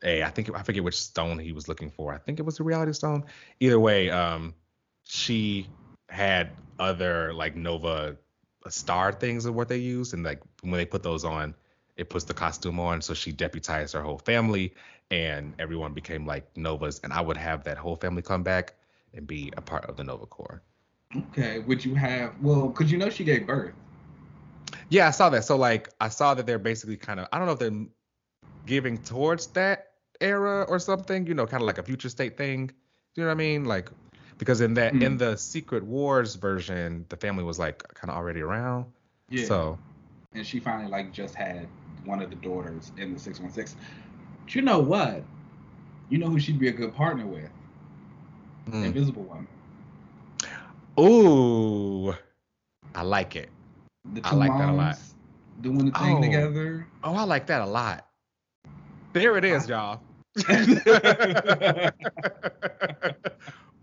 a I think I forget which stone he was looking for. I think it was the Reality Stone. Either way, um, she had other like Nova star things of what they use, and like when they put those on, it puts the costume on. So she deputized her whole family, and everyone became like Novas. And I would have that whole family come back and be a part of the Nova Corps. Okay. Would you have? Well, because you know she gave birth. Yeah, I saw that. So like I saw that they're basically kind of I don't know if they're giving towards that era or something, you know, kind of like a future state thing. You know what I mean? Like because in that mm. in the Secret Wars version, the family was like kind of already around. Yeah. So and she finally like just had one of the daughters in the 616. But you know what? You know who she'd be a good partner with? Mm. Invisible Woman. Ooh, I like it. I like that a lot. Doing the thing oh. together. Oh, I like that a lot. There it is, y'all.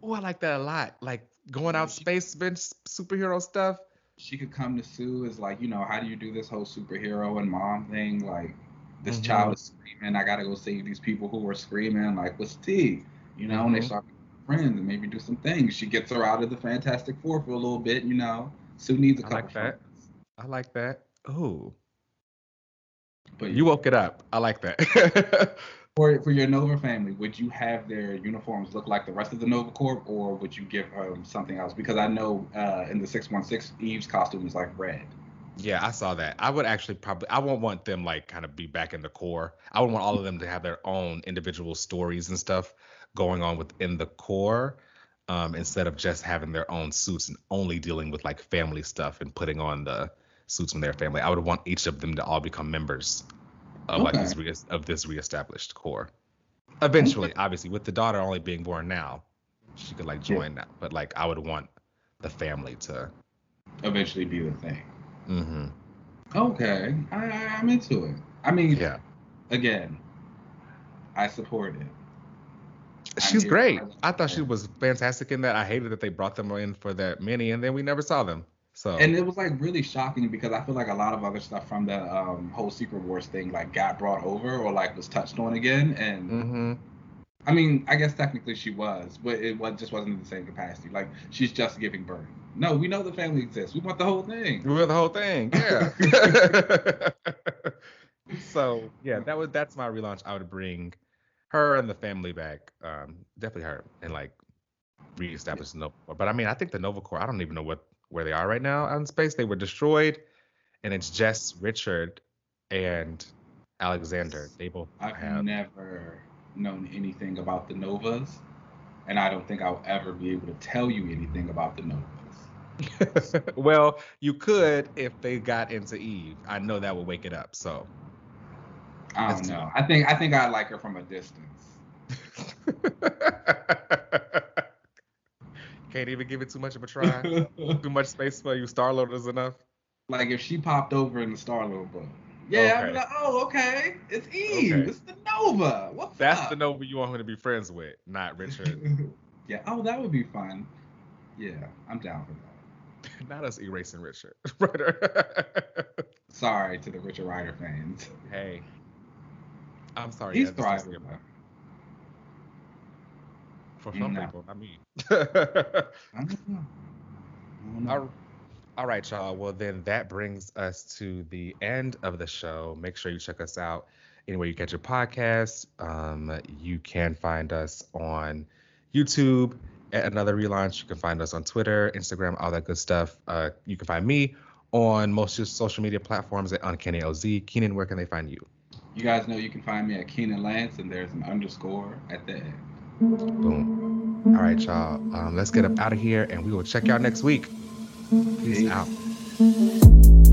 oh, I like that a lot. Like going out space superhero stuff. She could come to Sue as like, you know, how do you do this whole superhero and mom thing? Like, this mm-hmm. child is screaming. I gotta go save these people who are screaming. Like, what's tea? You know, mm-hmm. and they start friends and maybe do some things. She gets her out of the Fantastic Four for a little bit, you know. Sue needs a couple. I like that. Friends. I like that. Oh. But you woke it up. I like that. for for your Nova family, would you have their uniforms look like the rest of the Nova Corps, or would you give them something else? Because I know uh, in the 616, Eve's costume is like red. Yeah, I saw that. I would actually probably I won't want them like kind of be back in the core. I would want all of them to have their own individual stories and stuff going on within the core. um, instead of just having their own suits and only dealing with like family stuff and putting on the suits from their family. I would want each of them to all become members of okay. like this re- of this reestablished Corps. Eventually, obviously, with the daughter only being born now, she could like join yeah. now. But like, I would want the family to eventually be the thing. Mm-hmm. Okay, I, I'm into it. I mean, yeah. Again, I support it. She's great. I thought she was fantastic in that. I hated that they brought them in for that mini, and then we never saw them. So and it was like really shocking because I feel like a lot of other stuff from the um, whole Secret Wars thing like got brought over or like was touched on again, and mm-hmm. I mean I guess technically she was, but it was, just wasn't in the same capacity. Like she's just giving birth. No, we know the family exists. We want the whole thing. We want the whole thing. Yeah. so yeah, that was that's my relaunch. I would bring her and the family back. Um, definitely her and like reestablish the Nova. Corps. But I mean, I think the Nova Corps. I don't even know what where they are right now out in space. They were destroyed, and it's just Richard and Alexander. They both I've have. never known anything about the Novas, and I don't think I'll ever be able to tell you anything about the Novas. well, you could if they got into Eve. I know that would wake it up. So I don't know. I think I think I like her from a distance. Can't even give it too much of a try. too much space for you. Star Lord is enough. Like if she popped over in the Star Lord book. Yeah, okay. I'd be like, oh, okay. It's Eve. Okay. It's the Nova. What's That's up? the Nova you want her to be friends with, not Richard. yeah. Oh, that would be fun. Yeah, I'm down for that. not us erasing Richard. Sorry to the Richard Rider fans. Hey, I'm sorry. He's yeah, thriving. For some no. people, not me. all, all right, y'all. Well, then that brings us to the end of the show. Make sure you check us out anywhere you catch your podcast. Um, you can find us on YouTube at Another Relaunch. You can find us on Twitter, Instagram, all that good stuff. Uh, you can find me on most social media platforms at Uncanny OZ. Keenan, where can they find you? You guys know you can find me at Keenan Lance, and there's an underscore at the end. Boom. All right, y'all. Um, let's get up out of here, and we will check y'all next week. Peace, Peace. out.